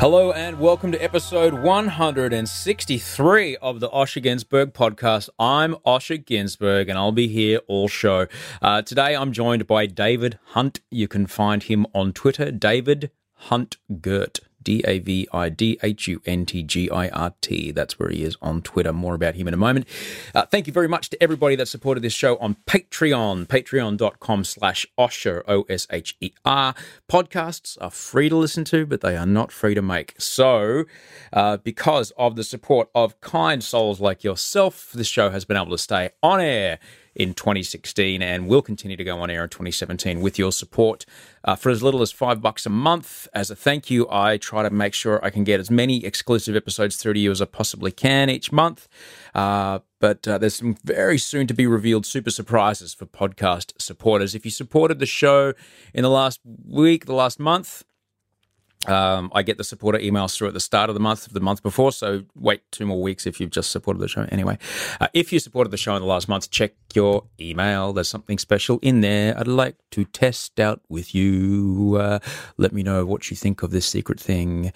Hello and welcome to episode 163 of the Osher Günsberg podcast. I'm Osher Günsberg and I'll be here all show. Uh, today I'm joined by David Hunt. You can find him on Twitter, David Hunt Girt. D A V I D H U N T G I R T. That's where he is on Twitter. More about him in a moment. Uh, thank you very much to everybody that supported this show on Patreon, patreon.com slash Osher, O S H E R. Podcasts are free to listen to, but they are not free to make. So, uh, because of the support of kind souls like yourself, this show has been able to stay on air in 2016 and will continue to go on air in 2017 with your support. Uh, for as little as five bucks a month, as a thank you, I try to make sure I can get as many exclusive episodes through to you as I possibly can each month. Uh, but uh, there's some very soon to be revealed super surprises for podcast supporters. If you supported the show in the last week, the last month, um, I get the supporter emails through at the start of the month of the month before, so wait two more weeks if you've just supported the show. Anyway, uh, if you supported the show in the last month, check your email. There's something special in there I'd like to test out with you. Uh, let me know what you think of this secret thing.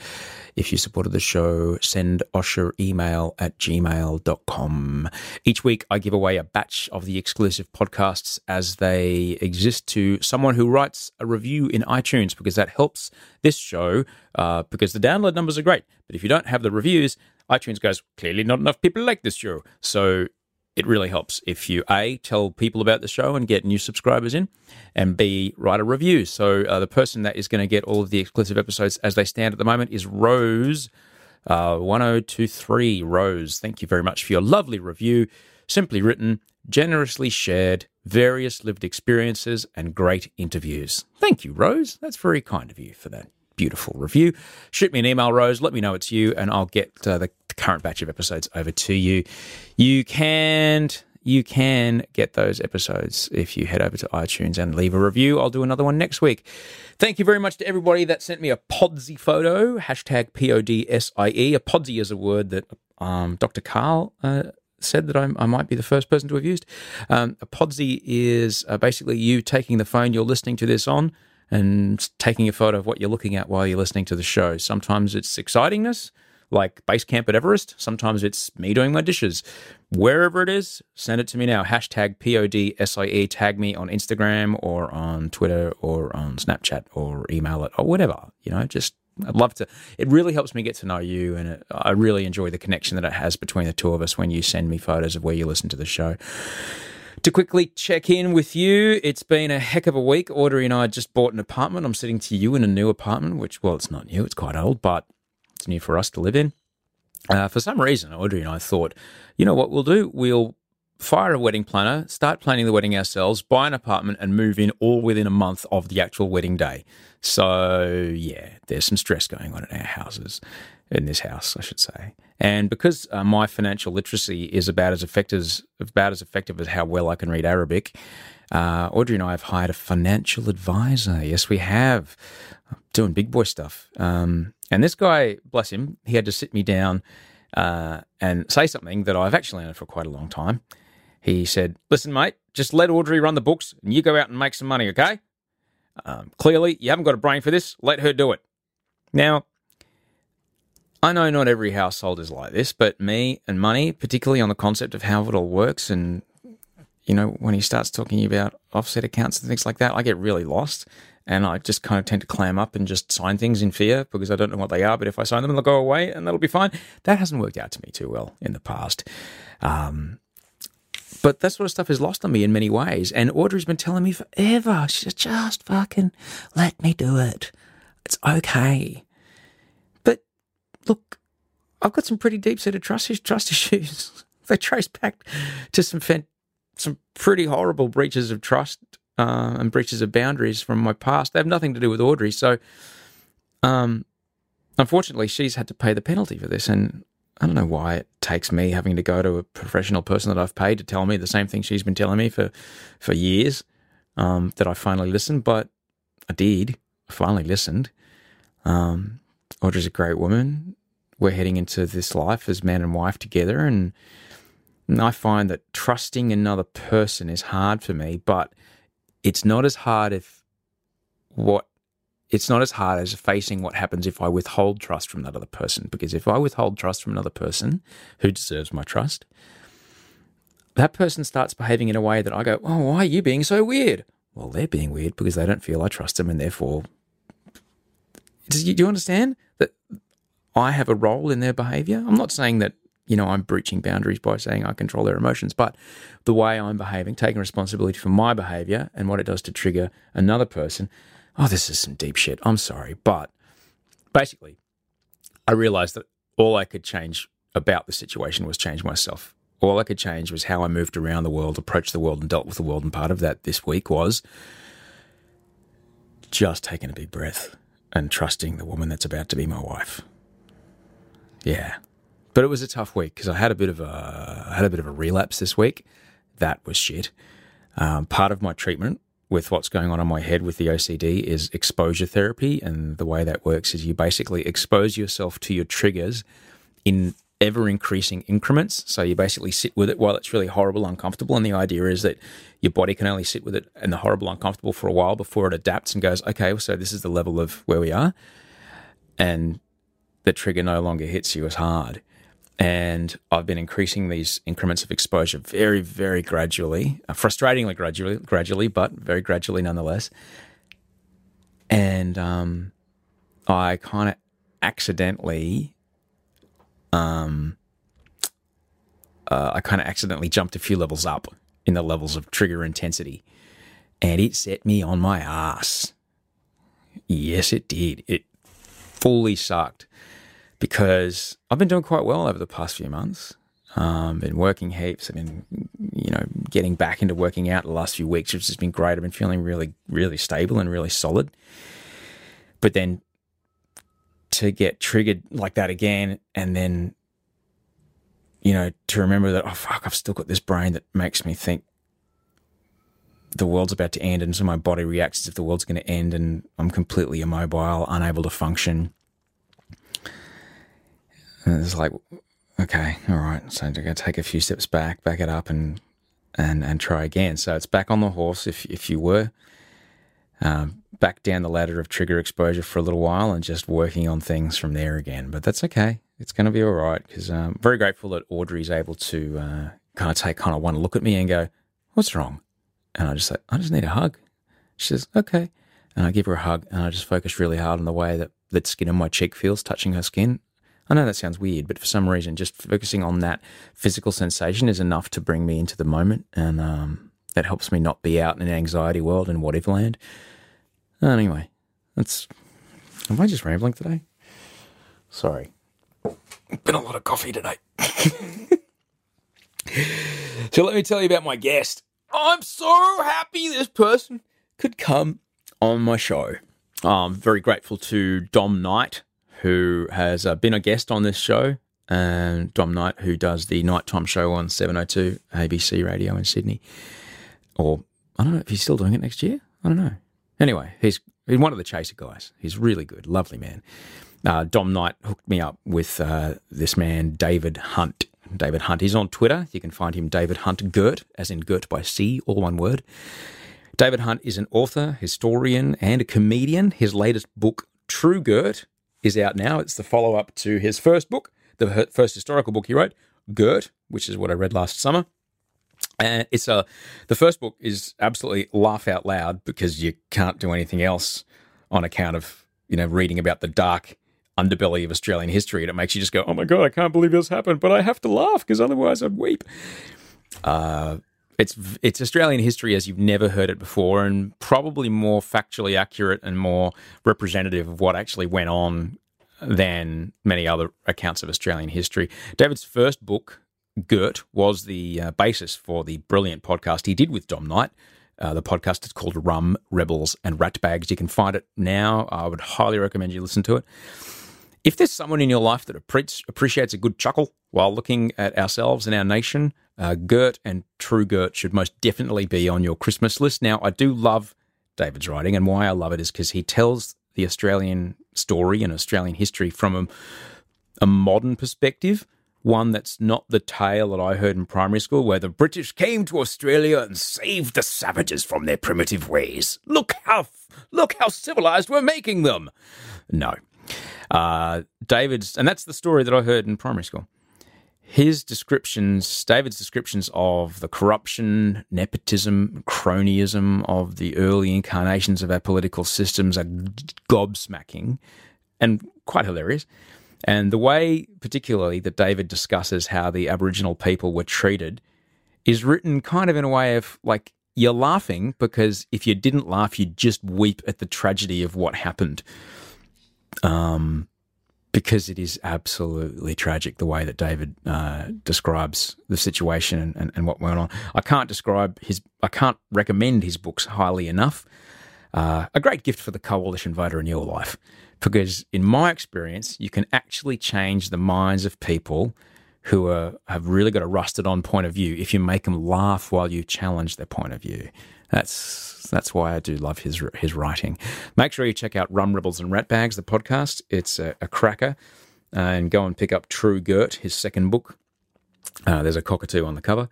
If you supported the show, send Osher email at gmail.com. Each week, I give away a batch of the exclusive podcasts as they exist to someone who writes a review in iTunes because that helps this show uh, because the download numbers are great. But if you don't have the reviews, iTunes goes, clearly not enough people like this show. So it really helps if you a tell people about the show and get new subscribers in and b write a review so uh, the person that is going to get all of the exclusive episodes as they stand at the moment is rose uh, 1023 rose thank you very much for your lovely review simply written generously shared various lived experiences and great interviews thank you rose that's very kind of you for that beautiful review. Shoot me an email, Rose. Let me know it's you, and I'll get uh, the current batch of episodes over to you. You can you can get those episodes if you head over to iTunes and leave a review. I'll do another one next week. Thank you very much to everybody that sent me a Podsy photo, hashtag P O D S I E. A Podsy is a word that um, Dr. Karl uh, said that I, I, might be the first person to have used. Um, a Podsy is uh, basically you taking the phone you're listening to this on and taking a photo of what you're looking at while you're listening to the show. Sometimes it's excitingness, like base camp at Everest. Sometimes it's me doing my dishes. Wherever it is, send it to me now. Hashtag PODSIE. Tag me on Instagram or on Twitter or on Snapchat or email it or whatever. You know, just I'd love to. It really helps me get to know you, and it, I really enjoy the connection that it has between the two of us when you send me photos of where you listen to the show. To quickly check in with you, it's been a heck of a week. Audrey and I just bought an apartment. I'm sitting to you in a new apartment, which, well, it's not new, it's quite old, but it's new for us to live in. Uh, for some reason, Audrey and I thought, you know what we'll do? We'll fire a wedding planner, start planning the wedding ourselves, buy an apartment, and move in all within a month of the actual wedding day. So, yeah, there's some stress going on in our houses, in this house, I should say. And because uh, my financial literacy is about as effective as about as effective as how well I can read Arabic, uh, Audrey and I have hired a financial advisor. Yes, we have. I'm Doing big boy stuff. Um, and this guy, bless him, he had to sit me down uh, and say something that I've actually known for quite a long time. He said, Listen, mate, just let Audrey run the books and you go out and make some money, okay? Um, clearly, you haven't got a brain for this. Let her do it. Now, I know not every household is like this, but me and money, particularly on the concept of how it all works, and you know, when he starts talking about offset accounts and things like that, I get really lost. And I just kind of tend to clam up and just sign things in fear because I don't know what they are. But if I sign them, they'll go away and that'll be fine. That hasn't worked out to me too well in the past. Um, but that sort of stuff is lost on me in many ways. And Audrey's been telling me forever. She says, just fucking let me do it. It's okay. But look, I've got some pretty deep seated trust, trust issues. they trace back to some fan, some pretty horrible breaches of trust uh, and breaches of boundaries from my past. They have nothing to do with Audrey. So, um, unfortunately, she's had to pay the penalty for this. And I don't know why it takes me having to go to a professional person that I've paid to tell me the same thing she's been telling me for for years. Um, that I finally listened, but I did. I finally listened. Um, Audrey's a great woman. We're heading into this life as man and wife together, and, and I find that trusting another person is hard for me. But it's not as hard if what it's not as hard as facing what happens if I withhold trust from that other person. Because if I withhold trust from another person who deserves my trust, that person starts behaving in a way that I go, Oh, why are you being so weird? Well, they're being weird because they don't feel I trust them and therefore. Do you understand that I have a role in their behavior? I'm not saying that, you know, I'm breaching boundaries by saying I control their emotions, but the way I'm behaving, taking responsibility for my behavior and what it does to trigger another person oh, this is some deep shit. I'm sorry. But basically, I realized that all I could change about the situation was change myself. All I could change was how I moved around the world, approached the world, and dealt with the world. And part of that this week was just taking a big breath and trusting the woman that's about to be my wife. Yeah. But it was a tough week because I had a bit of a I had a bit of a relapse this week. That was shit. Um, part of my treatment with what's going on in my head with the OCD is exposure therapy. And the way that works is you basically expose yourself to your triggers in ever increasing increments. So you basically sit with it while it's really horrible, uncomfortable. And the idea is that your body can only sit with it and the horrible, uncomfortable for a while before it adapts and goes, okay, so this is the level of where we are. And the trigger no longer hits you as hard. And I've been increasing these increments of exposure very, very gradually, uh, frustratingly gradually, gradually, but very gradually nonetheless. And um, I kind of accidentally, um, uh, I kind of accidentally jumped a few levels up in the levels of trigger intensity, and it set me on my ass. Yes, it did. It fully sucked because I've been doing quite well over the past few months. Um, been working heaps. I've been, you know, getting back into working out the last few weeks, which has been great. I've been feeling really, really stable and really solid. But then to get triggered like that again, and then, you know, to remember that, oh, fuck, I've still got this brain that makes me think the world's about to end. And so my body reacts as if the world's going to end, and I'm completely immobile, unable to function and it's like, okay, all right. So I'm going to take a few steps back, back it up, and and and try again. So it's back on the horse. If if you were um, back down the ladder of trigger exposure for a little while, and just working on things from there again. But that's okay. It's going to be all right because I'm um, very grateful that Audrey's able to uh, kind of take kind of one look at me and go, "What's wrong?" And I just say, "I just need a hug." She says, "Okay." And I give her a hug, and I just focus really hard on the way that that skin on my cheek feels touching her skin. I know that sounds weird, but for some reason, just focusing on that physical sensation is enough to bring me into the moment. And um, that helps me not be out in an anxiety world in whatever land. Anyway, that's. Am I just rambling today? Sorry. Been a lot of coffee today. so let me tell you about my guest. I'm so happy this person could come on my show. I'm very grateful to Dom Knight, who has uh, been a guest on this show, and Dom Knight, who does the nighttime show on 702 ABC Radio in Sydney. Or I don't know if he's still doing it next year. I don't know. Anyway, he's, he's one of the Chaser guys. He's really good, lovely man. Uh, Dom Knight hooked me up with uh, this man, David Hunt. David Hunt. He's on Twitter. You can find him David Hunt Girt, as in Girt by sea, all one word. David Hunt is an author, historian, and a comedian. His latest book, True Girt, is out now. It's the follow up to his first book, the first historical book he wrote, Girt, which is what I read last summer. And it's a the first book is absolutely laugh out loud because you can't do anything else on account of you know reading about the dark underbelly of Australian history, and it makes you just go, "Oh my god, I can't believe this happened," but I have to laugh because otherwise I'd weep. Uh, it's it's Australian history as you've never heard it before, and probably more factually accurate and more representative of what actually went on than many other accounts of Australian history. David's first book, Girt, was the uh, basis for the brilliant podcast he did with Dom Knight. Uh, the podcast is called Rum, Rebels, and Ratbags. You can find it now. I would highly recommend you listen to it. If there's someone in your life that appreciates a good chuckle while looking at ourselves and our nation, uh, Girt and True Girt should most definitely be on your Christmas list. Now, I do love David's writing, and why I love it is because he tells the Australian story and Australian history from a, a modern perspective, one that's not the tale that I heard in primary school, where the British came to Australia and saved the savages from their primitive ways. Look how look how civilized we're making them. No, uh, David's, and that's the story that I heard in primary school. His descriptions, David's descriptions of the corruption, nepotism, cronyism of the early incarnations of our political systems are gobsmacking and quite hilarious. And the way, particularly, that David discusses how the Aboriginal people were treated is written kind of in a way of like, you're laughing because if you didn't laugh, you'd just weep at the tragedy of what happened um, because it is absolutely tragic the way that David uh, describes the situation and, and, and, what went on. I can't describe his, I can't recommend his books highly enough. Uh, a great gift for the coalition voter in your life, because in my experience, you can actually change the minds of people who are, have really got a rusted on point of view if you make them laugh while you challenge their point of view. That's that's why I do love his his writing. Make sure you check out Rum Rebels and Ratbags, the podcast. It's a, a cracker, uh, and go and pick up True Girt, his second book. Uh, there's a cockatoo on the cover.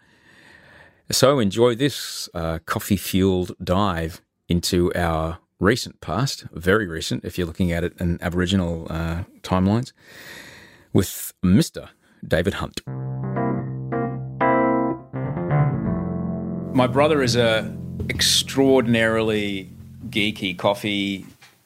So enjoy this uh, coffee fueled dive into our recent past, very recent if you're looking at it in Aboriginal uh, timelines, with Mr. David Hunt. My brother is a extraordinarily geeky coffee.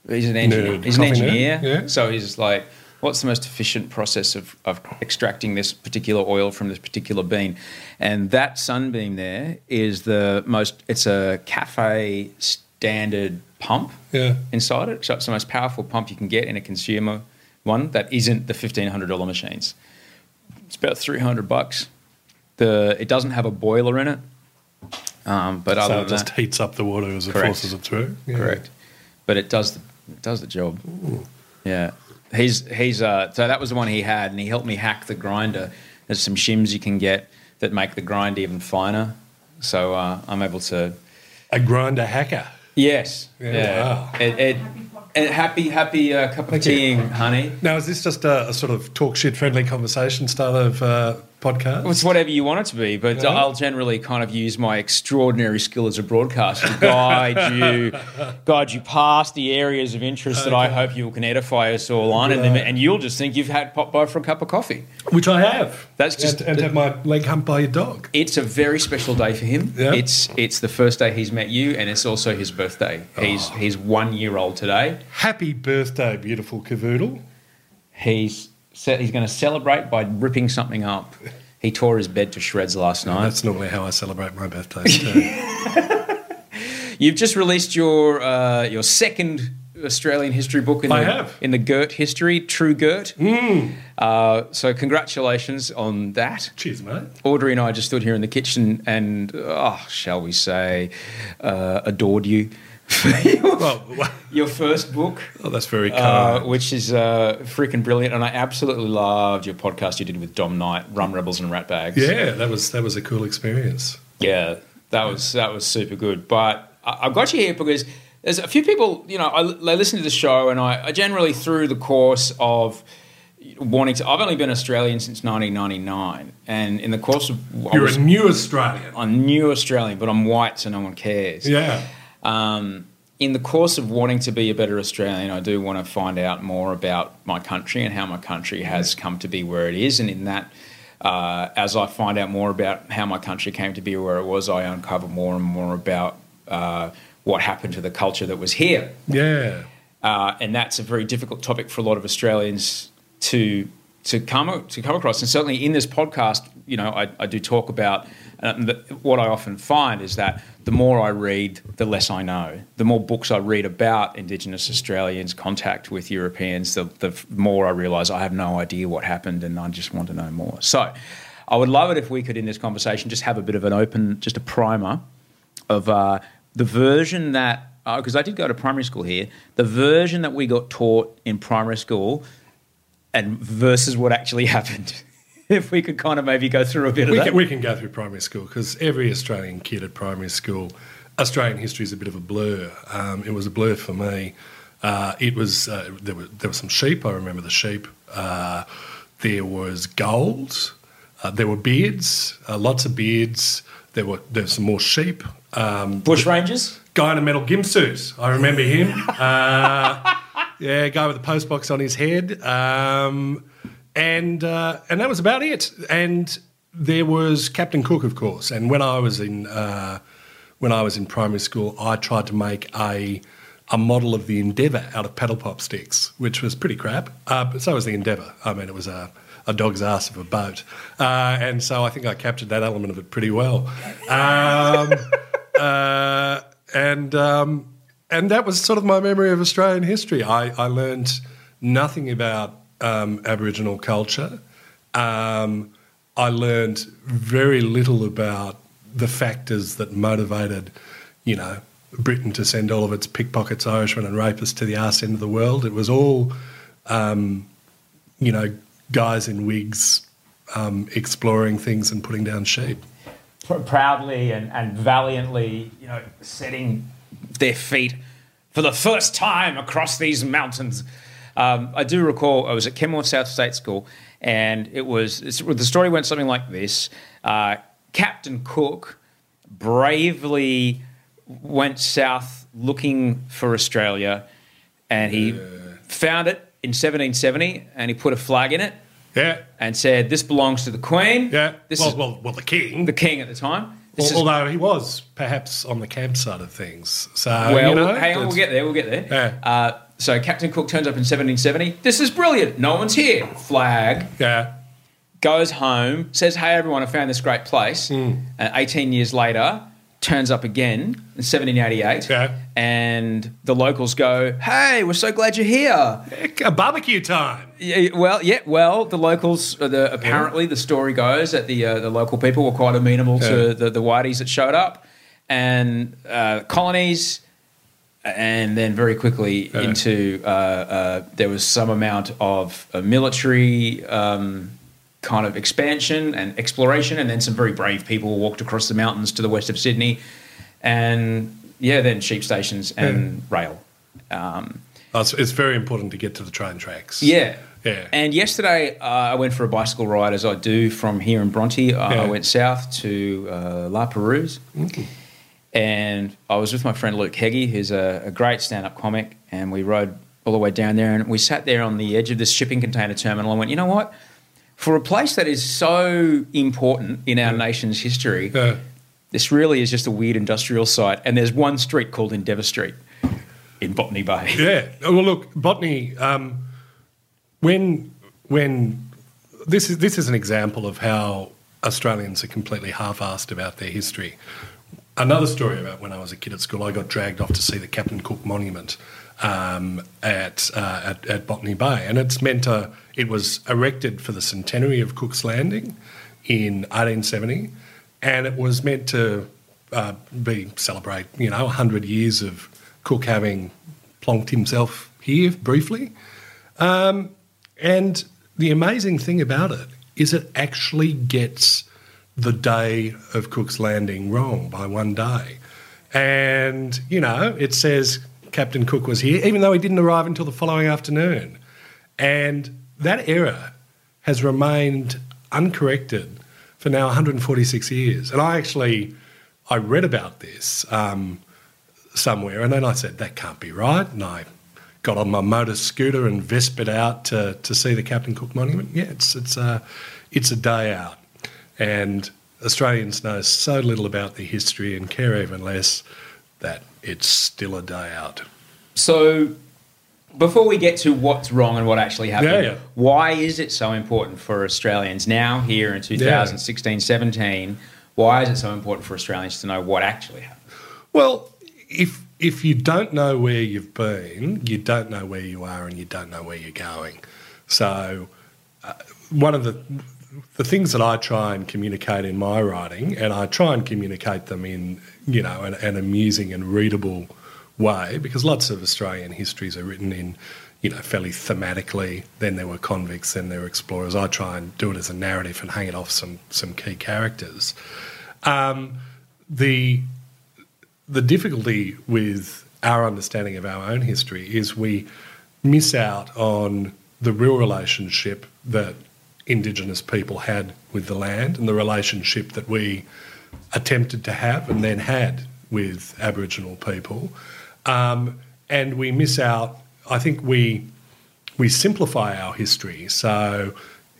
He's an engineer. He's an engineer. Yeah. So he's like, what's the most efficient process of, of extracting this particular oil from this particular bean? And that sunbeam there is the most. It's a cafe standard pump yeah. inside it. So it's the most powerful pump you can get in a consumer one that isn't the fifteen hundred dollar machines. It's about three hundred bucks. The it doesn't have a boiler in it. Um, but so it just that, heats up the water as it forces it through. Yeah. Correct, but it does the, it does the job. Ooh. Yeah, he's he's uh, so that was the one he had, and he helped me hack the grinder. There's some shims you can get that make the grind even finer, so uh, I'm able to. A grinder hacker. Yes. Yeah. yeah. Wow. It, it, and happy, happy uh, cup of Thank tea, honey. Now, is this just a, a, sort of talk shit friendly conversation style of uh, podcast? It's whatever you want it to be, but yeah. I'll generally kind of use my extraordinary skill as a broadcaster to guide you, guide you past the areas of interest okay. that I hope you can edify us all on, and, and, you'll just think you've had pop by for a cup of coffee, which I have. That's just and, and have my leg humped by your dog. It's a very special day for him. Yeah. It's it's the first day he's met you, and it's also his birthday. He's oh. he's one year old today. Happy birthday, beautiful cavoodle. He's he's going to celebrate by ripping something up He tore his bed to shreds last night. That's normally how I celebrate my birthdays too. You've just released your uh, your second Australian history book in I the have. in the Girt history, True Girt. Uh, so congratulations on that. Cheers, mate. Audrey and I just stood here in the kitchen and, oh, shall we say, uh, adored you your, your first book. oh, that's very Uh, which is uh, freaking brilliant, and I absolutely loved your podcast you did with Dom Knight, Rum Rebels and Rat Bags. yeah, that was that was a cool experience. Yeah, that was that was super good. But I, I got you here because there's a few people, you know, I, they listen to the show, and I, I generally through the course of wanting to. I've only been Australian since 1999, and in the course of I You're was, a new Australian. I'm new Australian, but I'm white, so no one cares. Yeah. Um, in the course of wanting to be a better Australian, I do want to find out more about my country and how my country has come to be where it is. And in that, uh, as I find out more about how my country came to be where it was, I uncover more and more about uh, what happened to the culture that was here. Yeah. Uh, and that's a very difficult topic for a lot of Australians to to come to come across. And certainly in this podcast, you know, I, I do talk about uh, the, what I often find is that the more I read, the less I know. The more books I read about Indigenous Australians' contact with Europeans, the, the more I realise I have no idea what happened, and I just want to know more. So, I would love it if we could, in this conversation, just have a bit of an open, just a primer of uh, the version that because I did go to primary school here, the version that we got taught in primary school, and versus what actually happened. If we could kind of maybe go through a bit We of that. can, we can go through primary school because every Australian kid at primary school, Australian history is a bit of a blur. Um, it was a blur for me. Uh, it was uh, there were there were some sheep. I remember the sheep. Uh, there was gold. Uh, there were beards. Uh, lots of beards. There were there were some more sheep. Um, Bush Rangers. guy in a metal gimp suit. I remember him. uh, yeah, guy with a postbox on his head, um, and uh, and that was about it. And there was Captain Cook, of course. And when I was in uh, when I was in primary school, I tried to make a a model of the Endeavour out of paddle pop sticks, which was pretty crap. Uh, but so was the Endeavour. I mean, it was a a dog's ass of a boat, uh, and so I think I captured that element of it pretty well. Um, uh, and um, and that was sort of my memory of Australian history. I, I learned nothing about um, Aboriginal culture. Um, I learned very little about the factors that motivated, you know, Britain to send all of its pickpockets, Irishmen, and rapists to the arse end of the world. It was all, um, you know, guys in wigs um, exploring things and putting down sheep. proudly and, and valiantly, you know, setting their feet for the first time across these mountains. Um, I do recall I was at Kenmore South State School, and it was it's, the story went something like this: uh, Captain Cook bravely went south looking for Australia, and he found it in 1770, and he put a flag in it Yeah, and said, "This belongs to the Queen." yeah. This well, is well, well, the king. the king at the time. This Al- is, although he was perhaps on the camp side of things. So well, you know, hang on, we'll get there. We'll get there. Yeah. Uh, so Captain Cook turns up in 1770. This is brilliant. No one's here. Flag Yeah, goes home, says, "Hey everyone, I found this great place." Hmm. And 18 years later, turns up again in 1788. Yeah. And the locals go, "Hey, we're so glad you're here." Heck, a barbecue time. Yeah, well, yeah, well, the locals, uh, the, apparently the story goes that the uh, the local people were quite amenable Yeah. to the, the whiteys that showed up, and uh, colonies, and then very quickly into uh, uh, there was some amount of uh, military um, kind of expansion and exploration, and then some very brave people walked across the mountains to the west of Sydney, and yeah, then sheep stations and rail. Um, Oh, it's, it's very important to get to the train tracks. yeah. Yeah. And yesterday uh, I went for a bicycle ride as I do from here in Bronte. Uh, Yeah. I went south to uh, La Perouse. And I was with my friend Luke Heggie, who's a, a great stand up comic. And we rode all the way down there. And we sat there on the edge of this shipping container terminal and went, you know what? For a place that is so important in our nation's history, Yeah. this really is just a weird industrial site. And there's one street called Endeavour Street in Botany Bay. Yeah. Well, look, botany. Um, when when this is this is an example of how Australians are completely half-assed about their history. Another story about when I was a kid at school, I got dragged off to see the Captain Cook Monument um, at, uh, at, at Botany Bay, and it's meant to. It was erected for the centenary of Cook's Landing in 1870, and it was meant to uh, be celebrate you know 100 years of Cook having plonked himself here briefly. Um, and the amazing thing about it is it actually gets the day of Cook's Landing wrong by one day. And, you know, it says Captain Cook was here, even though he didn't arrive until the following afternoon. And that error has remained uncorrected for now 146 years. And I actually, I read about this um, somewhere, and then I said, that can't be right. And I got on my motor scooter and vespered out to, to see the Captain Cook Monument. Yeah, it's, it's, a, it's a day out. And Australians know so little about the history and care even less that it's still a day out. So, before we get to what's wrong and what actually happened, Yeah, yeah. why is it so important for Australians now, here in 2016 17? Why is it so important for Australians to know what actually happened? Well, if if you don't know where you've been, you don't know where you are, and you don't know where you're going. So, uh, one of the the things that I try and communicate in my writing, and I try and communicate them in you know an, an amusing and readable way, because lots of Australian histories are written in you know fairly thematically. Then there were convicts, then there were explorers. I try and do it as a narrative and hang it off some some key characters. Um, the the difficulty with our understanding of our own history is we miss out on the real relationship that Indigenous people had with the land and the relationship that we attempted to have and then had with Aboriginal people. Um, and we miss out, I think we, we simplify our history. So,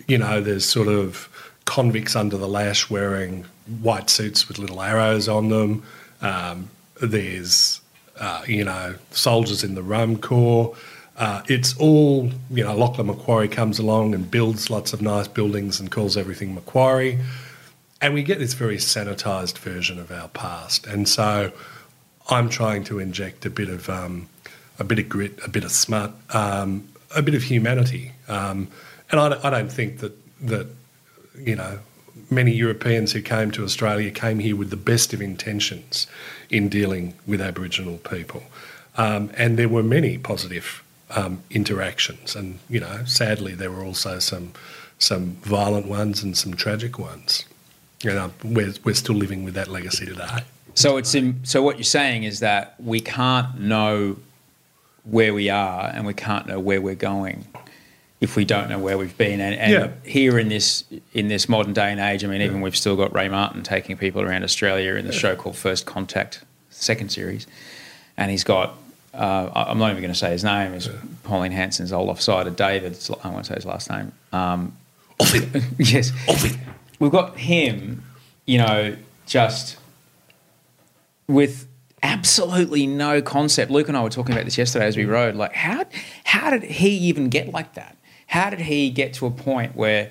you know, there's sort of convicts under the lash wearing white suits with little arrows on them. Um, there's, uh, you know, soldiers in the Rum Corps. Uh, it's all, you know, Lachlan Macquarie comes along and builds lots of nice buildings and calls everything Macquarie. And we get this very sanitised version of our past. And so I'm trying to inject a bit of, um, a bit of grit, a bit of smut, um, a bit of humanity. Um, and I, don't- I don't think that, that, you know, many Europeans who came to Australia came here with the best of intentions in dealing with Aboriginal people. Um, and there were many positive um, interactions, and you know, sadly, there were also some some violent ones and some tragic ones. You know, we're we're still living with that legacy today. So it's in, so what you're saying is that we can't know where we are and we can't know where we're going if we don't know where we've been. And, and Yeah. here in this in this modern day and age, I mean, even we've still got Ray Martin taking people around Australia in the show called First Contact, second series, and he's got. Uh, I'm not even going to say his name. It's Pauline Hanson's old offsider, David. I won't say his last name. Um, yes, we've got him. You know, just with absolutely no concept. Luke and I were talking about this yesterday as we rode. Like, how how did he even get like that? How did he get to a point where,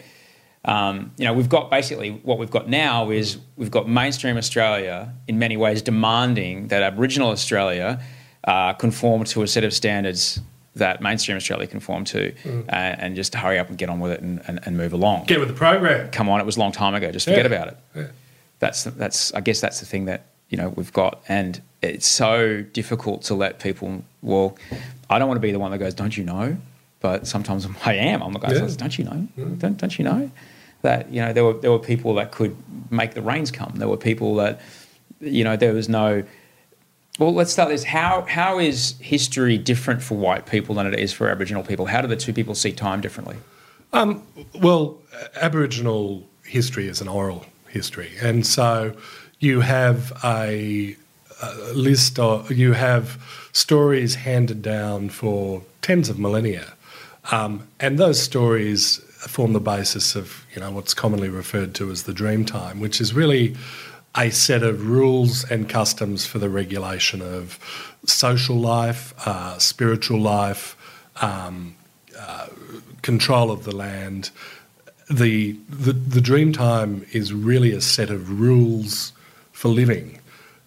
um, you know, we've got basically what we've got now is we've got mainstream Australia in many ways demanding that Aboriginal Australia uh, conform to a set of standards that mainstream Australia conform to, uh, and just hurry up and get on with it and, and, and move along. Get with the program. Come on, it was a long time ago. Just forget Yeah. about it Yeah. that's that's I guess that's the thing that you know we've got, and it's so difficult to let people. Well, I don't want to be the one that goes, "Don't you know?" But sometimes I am. I'm the guy that says, "Don't you know? Don't don't you know?" That you know there were there were people that could make the rains come. There were people that you know there was no. Well, let's start this. How how is history different for white people than it is for Aboriginal people? How do the two people see time differently? Well, Aboriginal history is an oral history, and so you have a, a list of you have stories handed down for tens of millennia, um, and those stories form the basis of you know what's commonly referred to as the dream time, which is really a set of rules and customs for the regulation of social life, uh, spiritual life, um, uh, control of the land, the, the the Dreamtime is really a set of rules for living.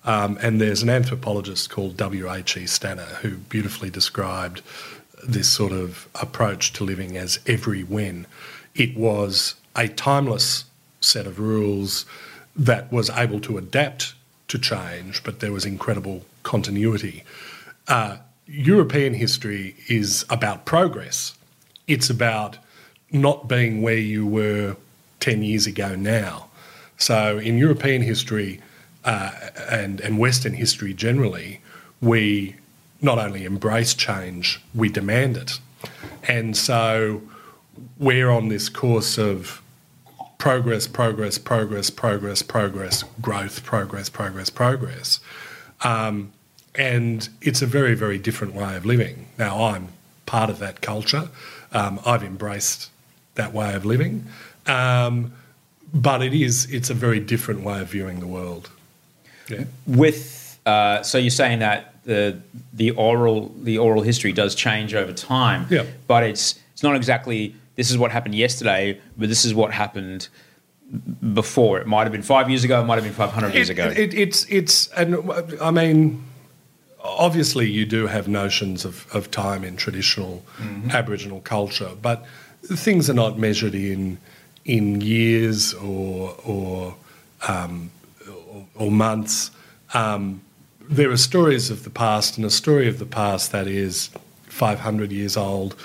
Um, and there's an anthropologist called W.H.E. Stanner who beautifully described this sort of approach to living as every when. It was a timeless set of rules that was able to adapt to change, but there was incredible continuity. Uh, European history is about progress. It's about not being where you were 10 years ago now. So, in European history uh, and, and Western history generally, we not only embrace change, we demand it. And so, we're on this course of progress, progress, progress, progress, progress, growth, progress, progress, progress. Um, and it's a very, very different way of living. Now, I'm part of that culture. Um, I've embraced that way of living. Um, but it is, it's a very different way of viewing the world. Yeah. With, uh, so you're saying that the, the oral, the oral history does change over time. Yeah. But it's, it's not exactly this is what happened yesterday, but this is what happened before. It might have been five years ago. It might have been five hundred years ago. It, it's it's and I mean, obviously you do have notions of, of time in traditional mm-hmm. Aboriginal culture, but things are not measured in in years or or um, or, or, months. Um, there are stories of the past, and a story of the past that is 500 years old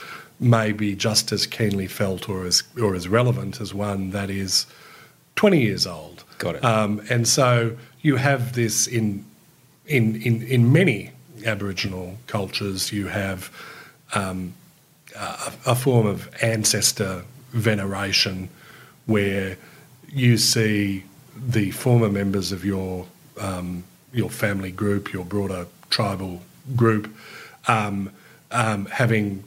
may be just as keenly felt or as or as relevant as one that is 20 years old. Got it. Um, and so you have this in in in in many Aboriginal cultures. You have um, a, a form of ancestor veneration where you see the former members of your um, your family group, your broader tribal group, um, um, having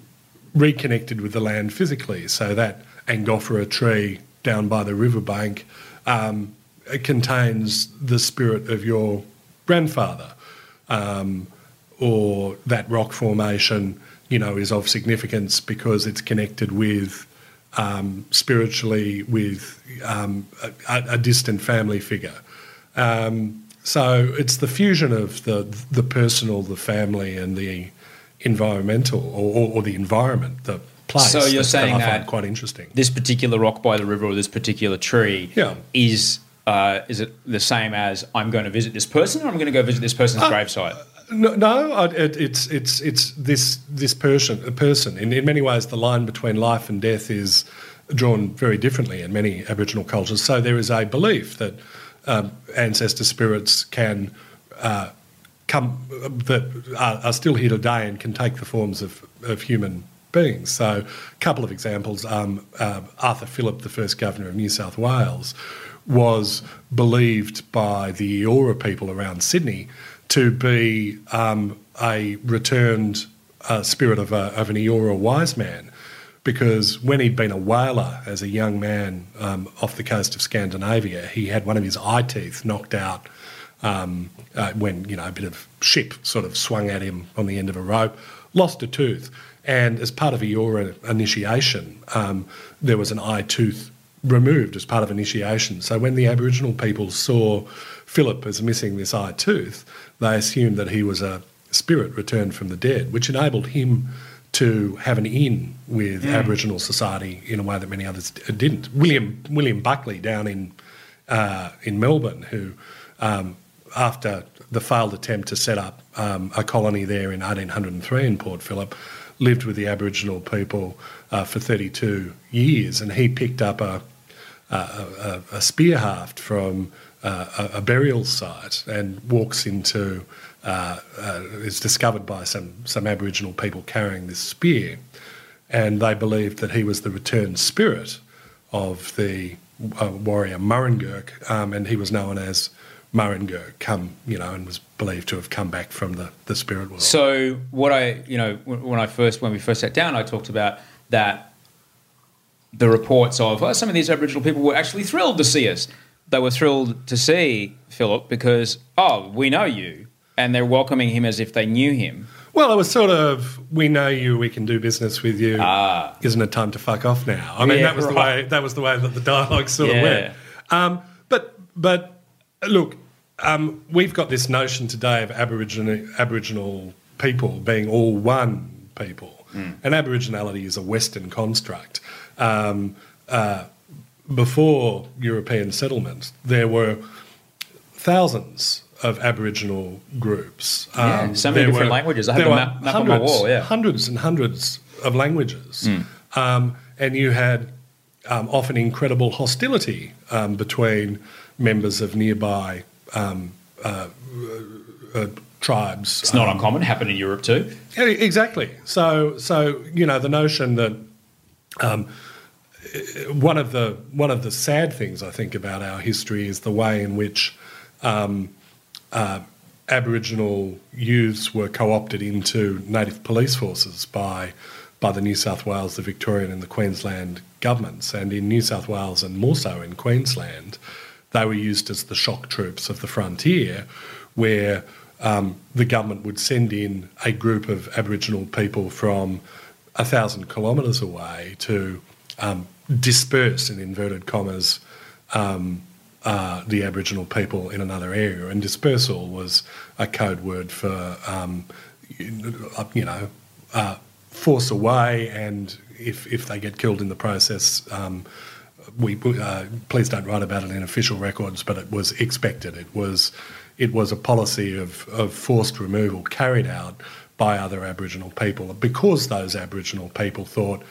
reconnected with the land physically. So that Angophora tree down by the riverbank um, contains the spirit of your grandfather, um, or that rock formation, you know, is of significance because it's connected with um, spiritually with um, a, a, distant family figure. Um, so it's the fusion of the the personal, the family, and the environmental or, or, or the environment, the place. So you're saying that quite interesting. This particular rock by the river or this particular tree yeah. is uh, is it the same as I'm going to visit this person or I'm going to go visit this person's uh, gravesite? No, no it, it's it's it's this this person person. In, in many ways, the line between life and death is drawn very differently in many Aboriginal cultures. So there is a belief that um, ancestor spirits can uh, come that are, are, still here today and can take the forms of, of human beings. So, a couple of examples: um, uh, Arthur Phillip, the first governor of New South Wales, was believed by the Eora people around Sydney to be um, a returned uh, spirit of, a, of an Eora wise man. Because when he'd been a whaler as a young man um, off the coast of Scandinavia, he had one of his eye teeth knocked out um, uh, when you know a bit of ship sort of swung at him on the end of a rope, lost a tooth, and as part of a Eora initiation, um, there was an eye tooth removed as part of initiation. So when the Aboriginal people saw Phillip as missing this eye tooth, they assumed that he was a spirit returned from the dead, which enabled him to have an in with mm. Aboriginal society in a way that many others didn't. William William Buckley down in uh, in Melbourne, who um, after the failed attempt to set up um, a colony there in 1803 in Port Phillip, lived with the Aboriginal people uh, for 32 years, and he picked up a, a, a, a spear haft from uh, a, burial site and walks into uh, uh, is discovered by some some Aboriginal people carrying this spear, and they believed that he was the returned spirit of the uh, warrior Murrungurk, um, and he was known as Murrungurk come, you know, and was believed to have come back from the, the spirit world. So what I, you know, when I first, when we first sat down, I talked about that the reports of oh, some of these Aboriginal people were actually thrilled to see us. They were thrilled to see Phillip because, oh, we know you. And they're welcoming him as if they knew him. Well, it was sort of, we know you, we can do business with you. Ah. Isn't it time to fuck off now? I mean, Yeah, that was the way that was the way that the dialogue sort Yeah. of went. Um, but but look, um, we've got this notion today of Aboriginal Aboriginal people being all one people, and Aboriginality is a Western construct. Um, uh, before European settlement, there were thousands of Aboriginal groups. Yeah, so many there different languages. I have were map- map on my hundreds- wall, yeah. hundreds and hundreds of languages, Hmm. um, and you had um, often incredible hostility um, between members of nearby um, uh, uh, tribes. It's not uncommon. Happened in Europe too. Yeah, exactly. So, so you know, the notion that um, one of the one of the sad things I think about our history is the way in which um, uh, Aboriginal youths were co-opted into native police forces by by the New South Wales, the Victorian, and the Queensland governments, and in New South Wales and more so in Queensland, they were used as the shock troops of the frontier, where um, the government would send in a group of Aboriginal people from a thousand kilometres away to um, disperse, in inverted commas, um, uh, the Aboriginal people in another area. And dispersal was a code word for, um, you know, uh, force away, and if, if they get killed in the process, um, we uh, please don't write about it in official records, but it was expected. It was it was a policy of, of forced removal carried out by other Aboriginal people because those Aboriginal people thought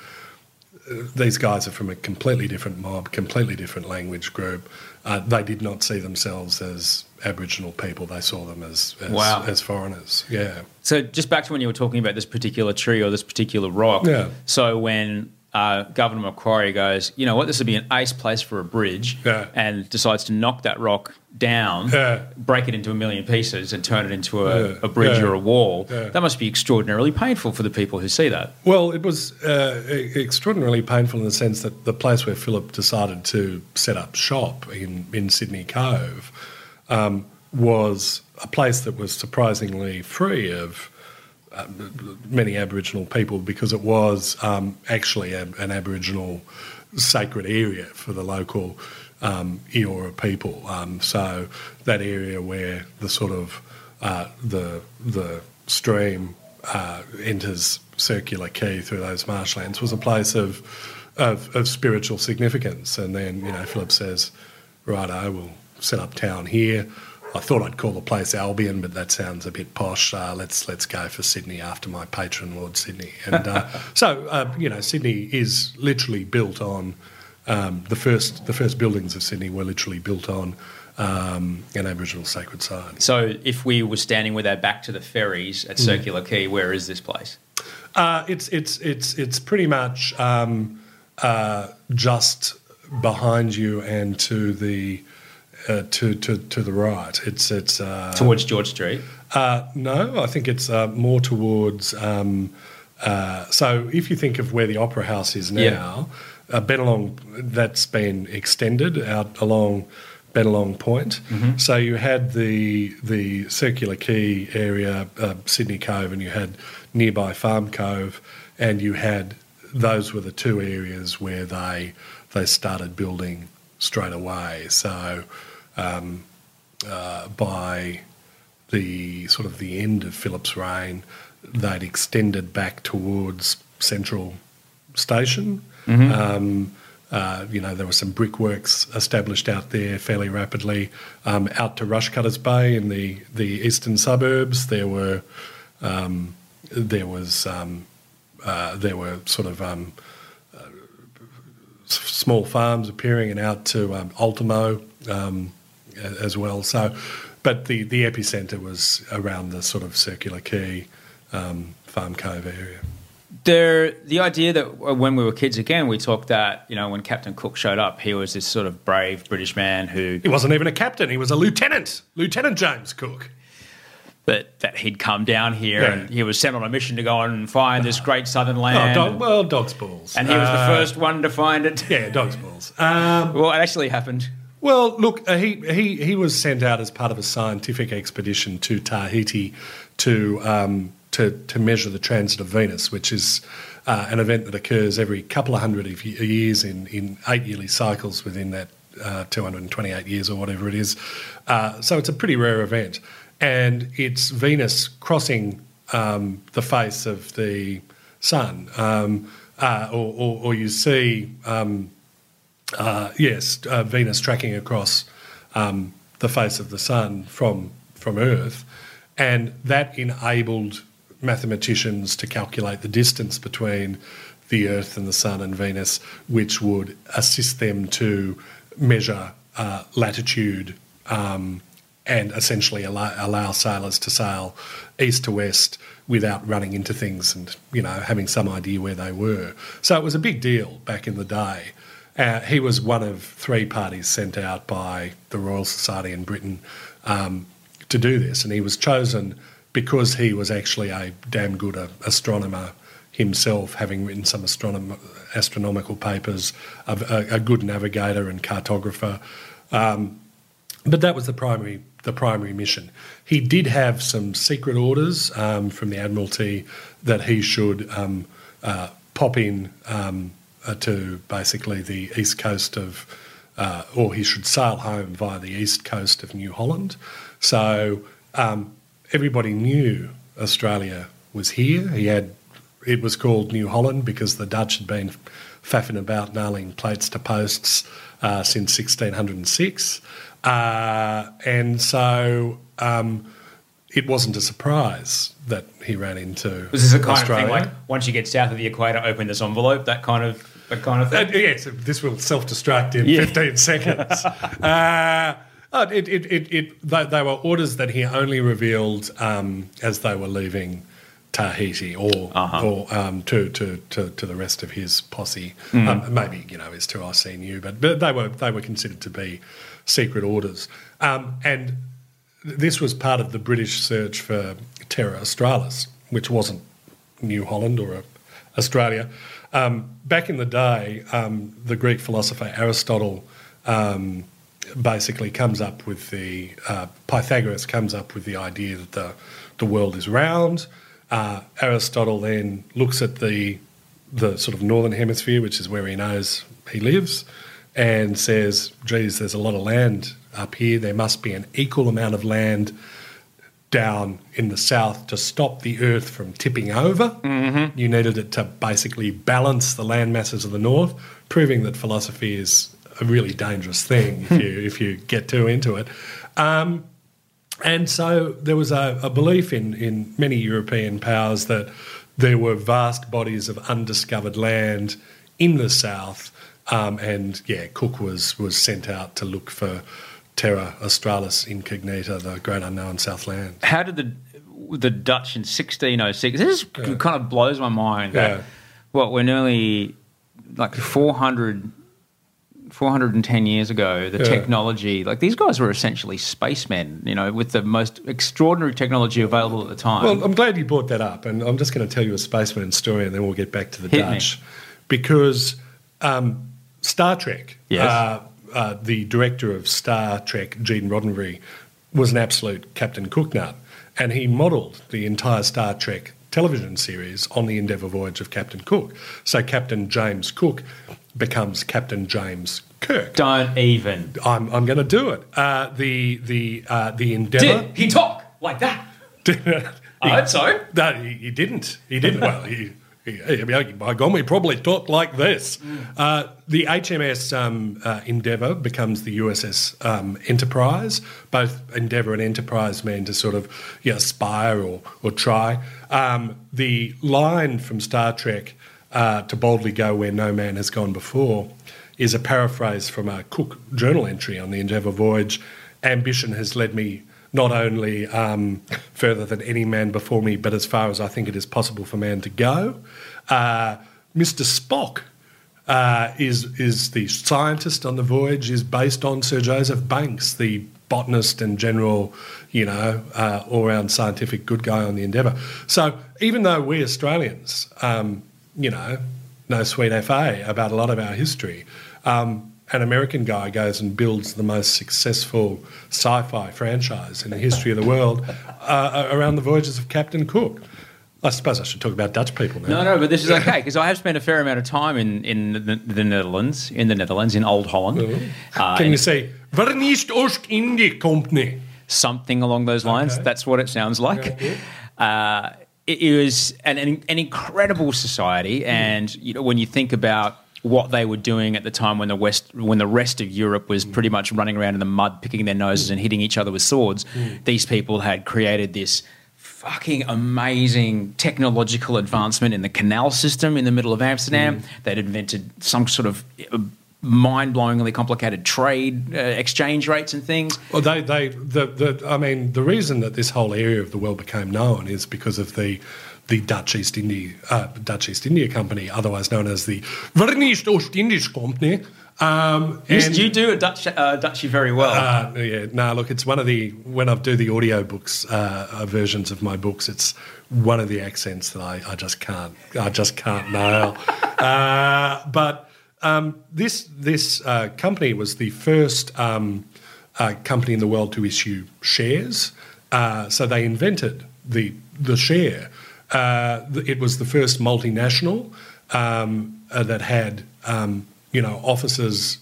uh, these guys are from a completely different mob, completely different language group. Uh, they did not see themselves as Aboriginal people; they saw them as as, Wow. as foreigners. Yeah, So just back to when you were talking about this particular tree or this particular rock. Yeah. So when uh, Governor Macquarie goes, you know what, this would be an ace place for a bridge, Yeah. and decides to knock that rock down, Yeah. break it into a million pieces, and turn it into a, Yeah. a bridge or a wall. That must be extraordinarily painful for the people who see that. Well, it was uh, extraordinarily painful in the sense that the place where Phillip decided to set up shop in, in Sydney Cove um, was a place that was surprisingly free of uh, many Aboriginal people because it was um, actually a, an Aboriginal sacred area for the local um, Eora people. Um, so that area where the sort of uh, the the stream uh, enters Circular Quay through those marshlands was a place of, of of spiritual significance. And then you know Phillip says, "Right, I will set up town here." I thought I'd call the place Albion, but that sounds a bit posh. Uh, let's let's go for Sydney after my patron, Lord Sydney. And uh, so uh, you know, Sydney is literally built on um, the first the first buildings of Sydney were literally built on um, an Aboriginal sacred site. So if we were standing with our back to the ferries Mm. at Circular Quay, where is this place? Uh, it's it's it's it's pretty much um, uh, just behind you and to the uh, to, to to the right. It's it's uh, Towards George Street. Uh, no, I think it's uh, more towards. Um, uh, so if you think of where the Opera House is Yeah. now, uh, Bennelong, that's been extended out along Bennelong Point. So you had the the Circular Quay area, uh, Sydney Cove, and you had nearby Farm Cove, and you had those were the two areas where they they started building straight away. So um, uh, by the sort of the end of Phillip's reign, they'd extended back towards Central Station. Um, uh, you know, there were some brickworks established out there fairly rapidly. Um, out to Rushcutters Bay in the, the eastern suburbs, there were um, there was um, uh, there were sort of um, uh, small farms appearing and out to um, Ultimo um, as well. So, but the, the epicenter was around the sort of Circular Quay, um, Farm Cove area. There, the idea that uh, when we were kids again, we talked that you know when Captain Cook showed up, he was this sort of brave British man who, He wasn't even a captain; he was a lieutenant, Lieutenant James Cook. but that he'd come down here Yeah. and he was sent on a mission to go and find this great southern Oh, land, dog, well, dog's balls. and he was the Uh, first one to find it. Yeah, dog's balls. Um, Well, it actually happened. Well, look, uh, he, he he was sent out as part of a scientific expedition to Tahiti to um, to, to measure the transit of Venus, which is uh, an event that occurs every couple of hundred of years in, in eight yearly cycles within that uh, 228 years or whatever it is. Uh, so it's a pretty rare event. And it's Venus crossing um, the face of the sun. Um, uh, or, or, or, you see, um, uh, yes, uh, Venus tracking across um, the face of the sun from, from Earth. And that enabled mathematicians to calculate the distance between the Earth and the Sun and Venus, which would assist them to measure uh, latitude um, and essentially allow, allow, sailors to sail east to west without running into things and you know having some idea where they were. So it was a big deal back in the day. Uh, he was one of three parties sent out by the Royal Society in Britain um, to do this, and he was chosen because he was actually a damn good uh, astronomer himself, having written some astronom- astronomical papers, a, a, good navigator and cartographer. Um, but that was the primary the primary mission. He did have some secret orders um, from the Admiralty that he should um, uh, pop in um, to basically the east coast of, uh, or he should sail home via the east coast of New Holland. So um, everybody knew Australia was here. He had it was called New Holland because the Dutch had been faffing about nailing plates to posts uh, since 1606, uh, and so um, it wasn't a surprise that he ran into. Was this a kind Australia. of thing like once you get south of the equator, open this envelope? That kind of that kind of thing. Uh, yes, this will self-destruct in yeah. 15 seconds. Uh, Oh, it, it, it, it they, they, were orders that he only revealed um, as they were leaving Tahiti or uh-huh. or um, to, to, to, to, the rest of his posse. Mm. Um, maybe you know his two I seen you, but, but they were they were considered to be secret orders. Um, and this was part of the British search for Terra Australis, which wasn't New Holland or Australia. Um, back in the day, um, the Greek philosopher Aristotle um, basically comes up with the uh, Pythagoras comes up with the idea that the the world is round. Uh, Aristotle then looks at the the sort of northern hemisphere, which is where he knows he lives, and says, "Geez, there's a lot of land up here. There must be an equal amount of land." Down in the south to stop the earth from tipping over. Mm-hmm. You needed it to basically balance the land masses of the north, proving that philosophy is a really dangerous thing if you if you get too into it. Um, and so there was a, a, belief in, in many European powers that there were vast bodies of undiscovered land in the south. Um, and yeah, Cook was, was sent out to look for Terra Australis Incognita, the great unknown South Land. How did the the Dutch in 1606? This yeah. kind of blows my mind. That, yeah. What we're nearly like 400 410 years ago, the yeah. technology, like these guys were essentially spacemen, you know, with the most extraordinary technology available at the time. Well, I'm glad you brought that up. And I'm just going to tell you a spaceman story and then we'll get back to the Hit Dutch. Me. Because um, Star Trek, yes. Uh, uh, the director of Star Trek, Gene Roddenberry, was an absolute Captain Cook nut. And he modelled the entire Star Trek television series on the Endeavour voyage of Captain Cook. So Captain James Cook becomes Captain James Kirk. Don't even. I'm, I'm going to do it. Uh, the the uh, the Endeavour. Did he talk like that? I hope so. No, he, he didn't. He didn't. well, he, he, by God, we probably talked like this. Mm. Uh, the HMS um, uh, Endeavour becomes the USS um, Enterprise. Both Endeavour and Enterprise mean to sort of you know, aspire or, or try. Um, the line from Star Trek uh, to boldly go where no man has gone before is a paraphrase from a Cook journal entry on the Endeavour voyage. Ambition has led me not only um, further than any man before me, but as far as I think it is possible for man to go. Uh, Mr. Spock uh, is is the scientist on the voyage is based on Sir Joseph Banks, the botanist and general, you know, uh, all round scientific good guy on the Endeavour. So even though we Australians um, you know, no sweet FA about a lot of our history. Um, an American guy goes and builds the most successful sci fi franchise in the history of the world uh, uh, around the voyages of Captain Cook. I suppose I should talk about Dutch people now. No, no, but this is okay because I have spent a fair amount of time in, in the, the Netherlands, in the Netherlands, in Old Holland. Uh, Can you say Verenigd Oost-Indie Company? something along those lines. Okay. That's what it sounds like. Uh, it, it was an, an, an incredible society, and you know when you think about what they were doing at the time when the west when the rest of Europe was pretty much running around in the mud picking their noses and hitting each other with swords these people had created this fucking amazing technological advancement in the canal system in the middle of Amsterdam they'd invented some sort of uh, mind-blowingly complicated trade uh, exchange rates and things. Well, they, they, the, the, I mean, the reason that this whole area of the world became known is because of the, the Dutch East India, uh, Dutch East India Company, otherwise known as the Verenigd Oost-Indisch Company. Um, You, and- you do a Dutch, uh, Dutchy very well. Uh, yeah, no, look, it's one of the when I do the audio books uh, uh, versions of my books, it's one of the accents that I, I just can't I just can't nail. uh, but um, this this uh, company was the first um, uh, company in the world to issue shares. Uh, so they invented the the share. Uh, it was the first multinational um, uh, that had um, you know offices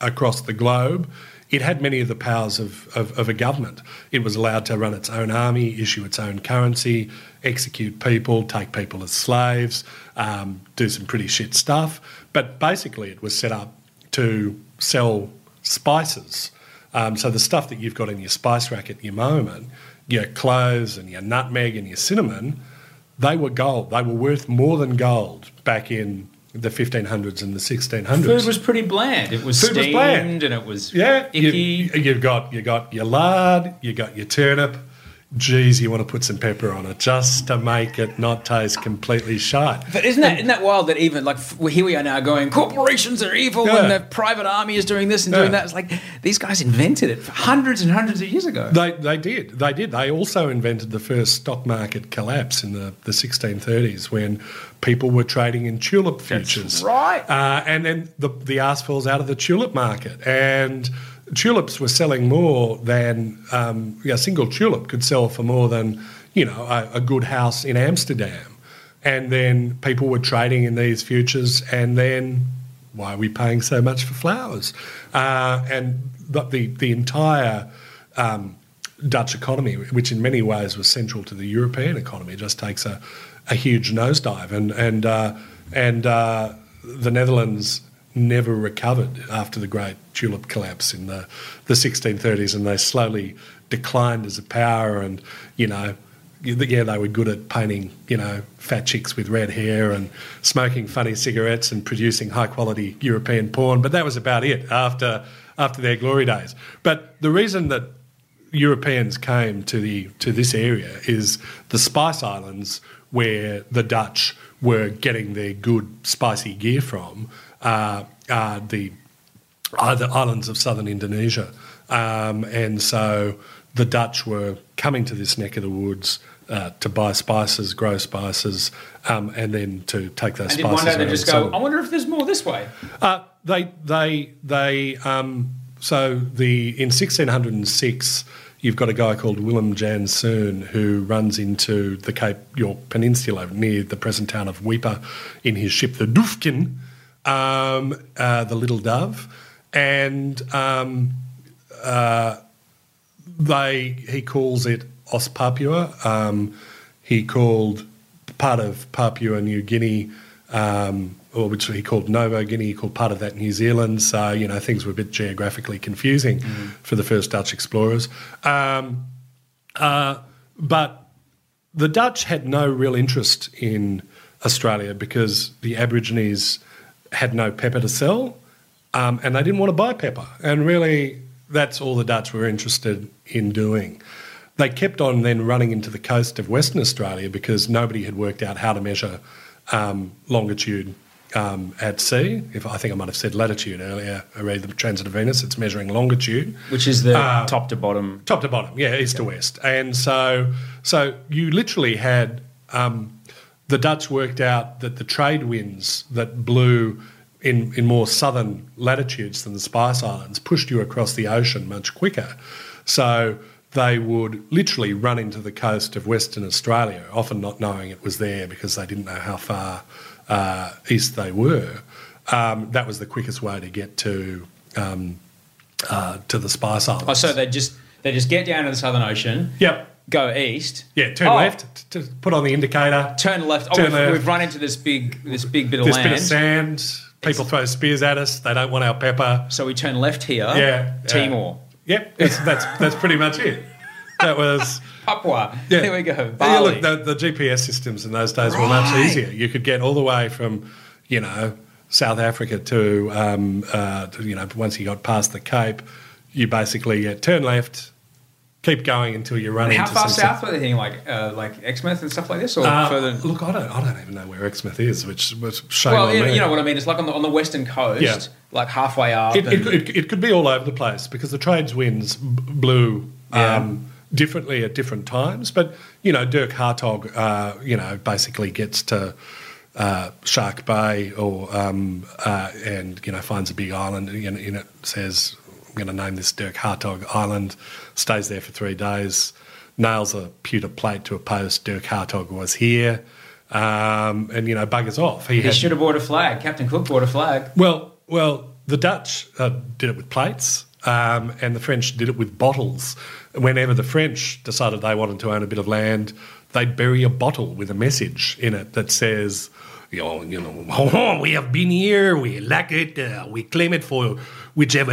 across the globe. It had many of the powers of, of, of a government. It was allowed to run its own army, issue its own currency, execute people, take people as slaves, um, do some pretty shit stuff. But basically, it was set up to sell spices. Um, so the stuff that you've got in your spice rack at the moment, your cloves and your nutmeg and your cinnamon, they were gold. They were worth more than gold back in the 1500s and the 1600s. Food was pretty bland. It was Food was steamed bland. and it was Yeah, you, icky. you've got you got your lard, you got your turnip. Geez, you want to put some pepper on it just to make it not taste completely shite. but isn't that isn't that wild that even like here we are now going corporations are evil and the private army is doing this and doing that. It's like these guys invented it hundreds and hundreds of years ago. They, they did. They did. They also invented the first stock market collapse in the, the 1630s when people were trading in tulip futures. right. Uh, and then the, the ass falls out of the tulip market. And tulips were selling more than, um, a single tulip could sell for more than, you know, a, a good house in Amsterdam. And then people were trading in these futures and then why are we paying so much for flowers? Uh, and the, the, the entire um, Dutch economy, which in many ways was central to the European economy, just takes a, a huge nosedive. And, and, uh, and uh, the Netherlands never recovered after the great tulip collapse in the, the 1630s, and they slowly declined as a power. And, you know, yeah, they were good at painting, you know, fat chicks with red hair and smoking funny cigarettes and producing high quality European porn, but that was about it after after their glory days. But the reason that Europeans came to the to this area is the Spice Islands, where the Dutch were getting their good spicy gear from, uh, are the are the islands of southern Indonesia, um, and so the Dutch were coming to this neck of the woods uh, to buy spices, grow spices, um, and then to take those And spices. one day they just go, I wonder if there's more this way. uh, they they they um, so the in 1606 you've got a guy called Willem Janszoon who runs into the Cape York Peninsula near the present town of Weipa in his ship the Duyfken, um, uh, the Little Dove, and um, uh, they he calls it Os Papua. Um, he called part of Papua New Guinea, um, or which he called Nova Guinea. He called part of that New Zealand. So you know things were a bit geographically confusing for the first Dutch explorers. Um, uh, but the Dutch had no real interest in Australia because the Aborigines had no pepper to sell, um, and they didn't want to buy pepper. And really, that's all the Dutch were interested in doing. They kept on then running into the coast of Western Australia because nobody had worked out how to measure um, longitude um, at sea. If I think I might have said latitude earlier, I read the transit of Venus. It's measuring longitude Which is the Uh, top to bottom. top to bottom, yeah, east to west. And so, so you literally had um, the Dutch worked out that the trade winds that blew in, in more southern latitudes than the Spice Islands pushed you across the ocean much quicker. So they would literally run into the coast of Western Australia, often not knowing it was there because they didn't know how far uh, east they were. Um, that was the quickest way to get to um, uh, to the Spice Islands. Oh, so they just they just get down to the Southern Ocean. Yep. Go east. Yeah, turn Oh, left, t- put on the indicator. Turn left. Oh, Turn we've, left. we've run into this big this big bit of This land. bit of sand. People throw spears at us. They don't want our pepper. So we turn left here. Yeah, Timor. Yep, that's, that's, that's pretty much it. That was. Papua. Yeah. There we go. Yeah, Bali. look, the, the GPS systems in those days were much easier. You could get all the way from, you know, South Africa to, um, uh, to, you know, once you got past the Cape, you basically uh, turn left, keep going until you run How into far south were they thinking? Like uh, like Exmouth and stuff like this, or Uh, further? Look, I don't, I don't even know where Exmouth is, which was shame Well, on you know, you know what I mean. It's like on the on the western coast, Yeah. like halfway up. It, and- it, it, it could be all over the place because the trades winds blew Yeah. um, differently at different times. But you know, Dirk Hartog, uh, you know, basically gets to uh, Shark Bay or um, uh, and you know finds a big island and in it says, "I'm going to name this Dirk Hartog Island." Stays there for three days, nails a pewter plate to a post. Dirk Hartog was here. Um, and you know, buggers off. he had- should have bought a flag. Captain Cook bought a flag. well, well, the Dutch uh, did it with plates, um, and the French did it with bottles. Whenever the French decided they wanted to own a bit of land, they'd bury a bottle with a message in it that says, you know, you know "Oh, we have been here, we like it, uh, we claim it for whichever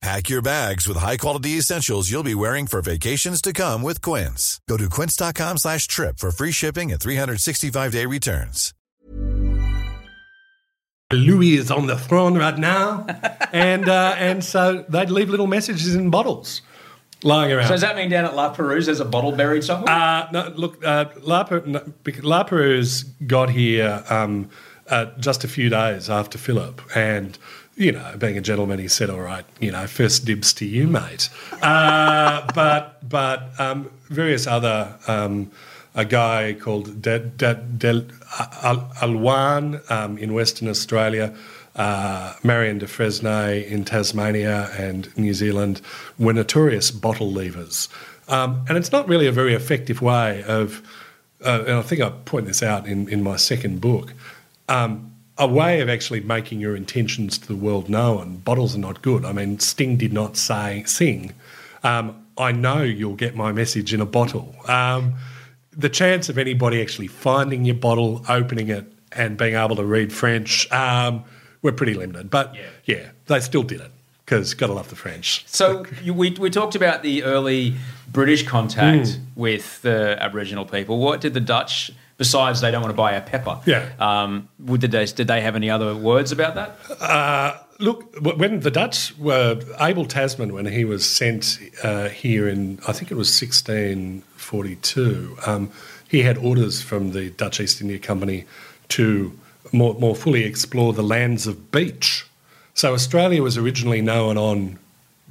Pack your bags with high-quality essentials you'll be wearing for vacations to come with Quince. Go to quince.com slash trip for free shipping and 365-day returns. Louis is on the throne right now, and uh, and so they'd leave little messages in bottles lying around. So does that mean down at La Perouse there's a bottle buried somewhere? Uh, no, look, uh, La, Per- no, La Perouse got here um, uh, just a few days after Phillip, and you know, being a gentleman, he said, "All right, you know, first dibs to you, mate." Uh, but but um, various other. Um, a guy called De, De, De, Al, Alwan um, in Western Australia, uh, Marion de Fresnay in Tasmania and New Zealand were notorious bottle leavers. Um, and it's not really a very effective way of, uh, and I think I point this out in, in my second book, um, a way of actually making your intentions to the world known. Bottles are not good. I mean, Sting did not say, sing, um, I know you'll get my message in a bottle. Um, the chance of anybody actually finding your bottle, opening it, and being able to read French um, were pretty limited. But yeah, they still did it because gotta love the French. So you, we, we talked about the early British contact Hmm. with the Aboriginal people. What did the Dutch, besides they don't want to buy our pepper? Yeah. Um, would did they did they have any other words about that? Uh, look, when the Dutch were Abel Tasman, when he was sent uh, here in, I think it was 1642, um, he had orders from the Dutch East India Company to more, more fully explore the lands of beach. So Australia was originally known on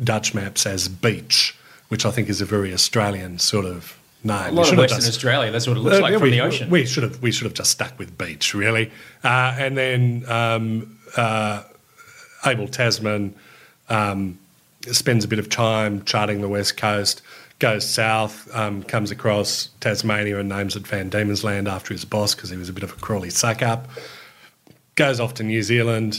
Dutch maps as beach, which I think is a very Australian sort of name. A We lot of Western just- Australia. That's what it looks uh, like yeah, from we, the ocean. We should have we should have just stuck with beach, really. Uh, and then um, uh, Abel Tasman um, spends a bit of time charting the west coast, goes south, um, comes across Tasmania and names it Van Diemen's Land after his boss because he was a bit of a crawly suck up. Goes off to New Zealand,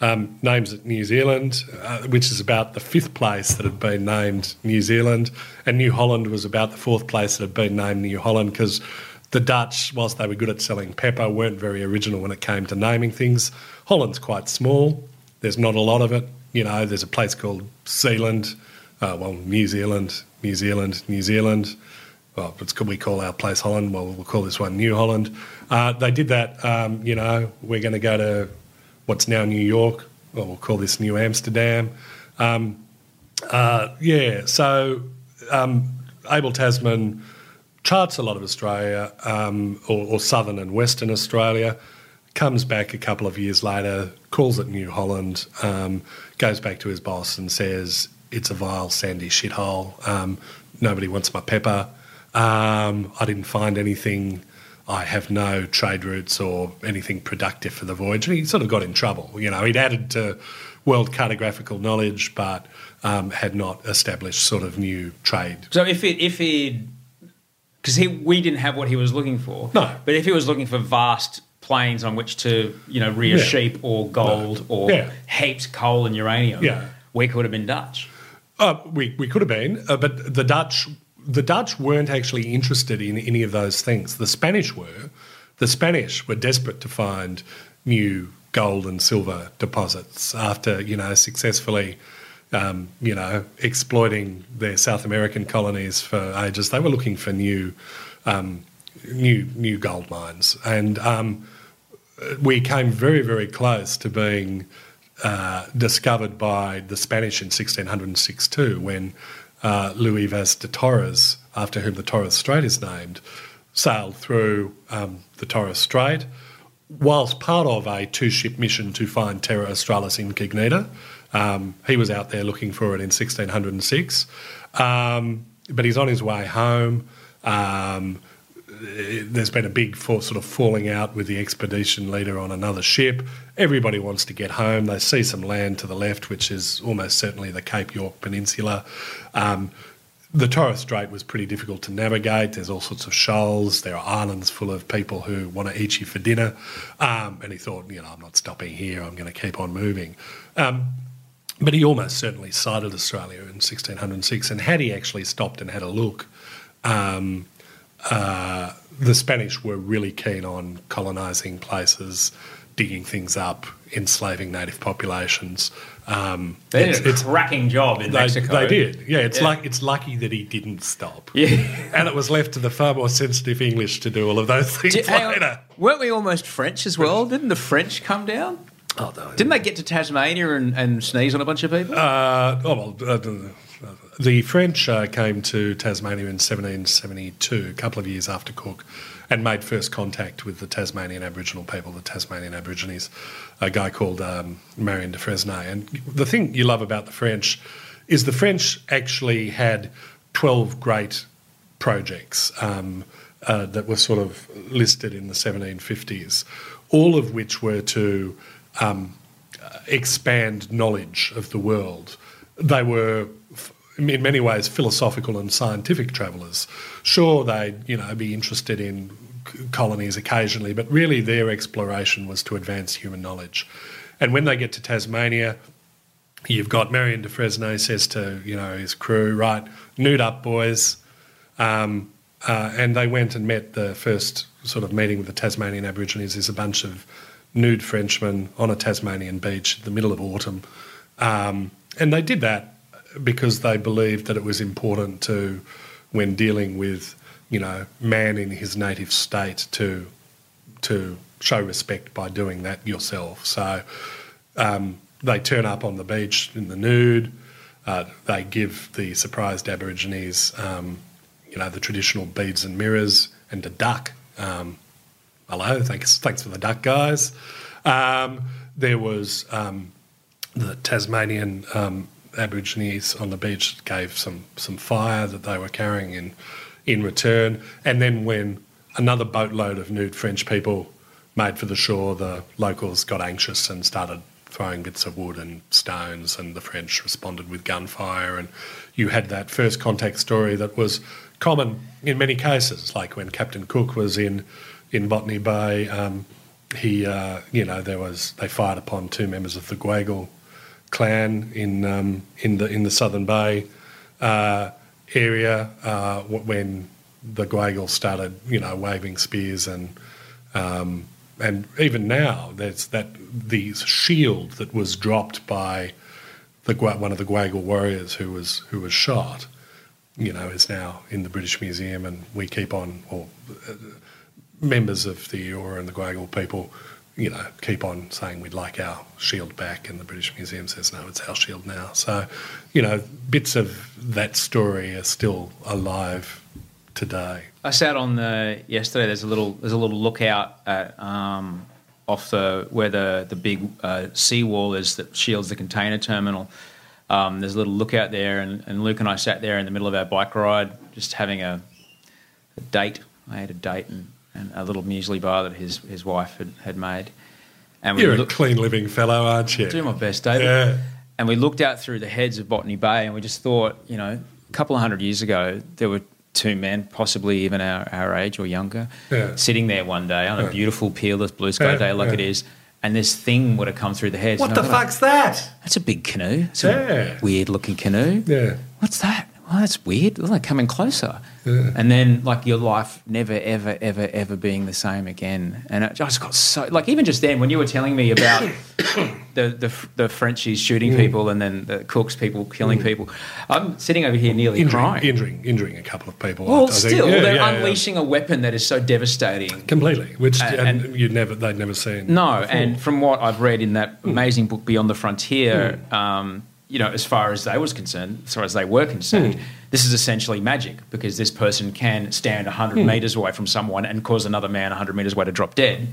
um, names at New Zealand, uh, which is about the fifth place that had been named New Zealand, and New Holland was about the fourth place that had been named New Holland because the Dutch, whilst they were good at selling pepper, weren't very original when it came to naming things. Holland's quite small. There's not a lot of it. You know, there's a place called Zealand, uh, well, New Zealand, New Zealand, New Zealand. Well, it's we call our place Holland. Well, we'll call this one New Holland. Uh, they did that. Um, you know, we're going to go to what's now New York. Well, we'll call this New Amsterdam. Um, uh, yeah. So um, Abel Tasman charts a lot of Australia, um, or, or, southern and western Australia. Comes back a couple of years later, calls it New Holland, um, goes back to his boss and says, It's a vile, sandy shithole. Um, nobody wants my pepper. Um, I didn't find anything. I have no trade routes or anything productive for the voyage. And he sort of got in trouble. You know, he'd added to world cartographical knowledge, but um, had not established sort of new trade. So if it if he because he we didn't have what he was looking for. No, but if he was looking for vast plains on which to you know rear yeah. sheep or gold no. or yeah. heaps coal and uranium, yeah. we could have been Dutch. Uh, we we could have been, uh, but the Dutch the Dutch weren't actually interested in any of those things. The Spanish were. The Spanish were desperate to find new gold and silver deposits after you know successfully um, you know, exploiting their South American colonies for ages. They were looking for new, um, new, new gold mines, and um, we came very, very close to being uh, discovered by the Spanish in 1606 too, when uh, Luis Vaz de Torres, after whom the Torres Strait is named, sailed through um, the Torres Strait whilst part of a two-ship mission to find Terra Australis Incognita um, he was out there looking for it in 1606, um, but he's on his way home. There's been a big for, sort of falling out with the expedition leader on another ship. Everybody wants to get home. They see some land to the left, which is almost certainly the Cape York Peninsula. Um, the Torres Strait was pretty difficult to navigate. There's all sorts of shoals. There are islands full of people who want to eat you for dinner. Um, and he thought, you know, I'm not stopping here. I'm going to keep on moving. Um, but he almost certainly sighted Australia in 1606. And had he actually stopped and had a look, um, uh, the Spanish were really keen on colonising places, digging things up, enslaving native populations. Um, they did it's, a cracking job in they, Mexico. They did. Yeah, it's yeah. like it's lucky that he didn't stop. Yeah, and it was left to the far more sensitive English to do all of those things Did, later. weren't we almost French as well? Didn't the French come down? Oh, no. Didn't they get to Tasmania and, and sneeze on a bunch of people? Uh, oh, well, uh, the French uh, came to Tasmania in 1772, a couple of years after Cook, and made first contact with the Tasmanian Aboriginal people, the Tasmanian Aborigines, a guy called um, Marion de Fresnay. And the thing you love about the French is the French actually had 12 great projects um, uh, that were sort of listed in the 1750s, all of which were to um, expand knowledge of the world. They were, in many ways, philosophical and scientific travellers. Sure, they'd you know be interested in colonies occasionally, but really their exploration was to advance human knowledge. And when they get to Tasmania, you've got Marion de Fresnay says to you know his crew, right, nude up, boys. Um, uh, and they went and met the first sort of meeting with the Tasmanian Aborigines is a bunch of nude Frenchmen on a Tasmanian beach in the middle of autumn. Um, and they did that because they believed that it was important to, when dealing with, you know, man in his native state, to to show respect by doing that yourself. So um, they turn up on the beach in the nude. Uh, they give the surprised Aborigines, um, you know, the traditional beads and mirrors and a duck. Um, hello, thanks, thanks for the duck, guys. Um, there was um, the Tasmanian um, Aborigines on the beach gave some some fire that they were carrying in in return, and then when another boatload of nude French people made for the shore, the locals got anxious and started throwing bits of wood and stones, and the French responded with gunfire. And you had that first contact story that was common in many cases, like when Captain Cook was in in Botany Bay. Um, he, uh, you know, there was they fired upon two members of the Gweagal clan in um, in the in the Southern Bay uh, area uh, when the Gweagal started, you know, waving spears and um, and even now there's that the shield that was dropped by the one of the Gweagal warriors who was who was shot, you know, is now in the British Museum, and we keep on, or uh, members of the Eora and the Gweagal people, you know, keep on saying we'd like our shield back, and the British Museum says no, it's our shield now. So, you know, bits of that story are still alive today. I sat on the yesterday. There's a little there's a little lookout at um, off the where the the big uh, seawall is that shields the container terminal. Um, there's a little lookout there, and, and, Luke and I sat there in the middle of our bike ride, just having a, a date. I had a date and, and, a little muesli bar that his his wife had, had made. And You're a clean living fellow, aren't you? I Do my best, David. Yeah. And we looked out through the heads of Botany Bay, and we just thought, you know, a couple of hundred years ago, there were two men, possibly even our, our age or younger, yeah. sitting there one day on a beautiful, peerless blue sky yeah, day like it is, and this thing would have come through the heads. What the fuck's that? That's a big canoe. It's a weird looking canoe. Yeah. What's that? Well, that's weird. they're coming closer. Yeah. And then, like, your life never, ever, ever, ever being the same again. And it just got so, like, even just then, when you were telling me about the, the, the Frenchies shooting mm. people and then the Cooks people killing mm. people, I'm sitting over here nearly injuring, crying. Injuring, injuring a couple of people. Well, still, yeah, they're yeah, unleashing a weapon that is so devastating. Completely, which and, and you'd never, they'd never seen. No, before. and from what I've read in that mm. amazing book, Beyond the Frontier, mm. um, you know, as far as they was concerned, as far as they were concerned, hmm. this is essentially magic because this person can stand 100 hmm. metres away from someone and cause another man 100 metres away to drop dead.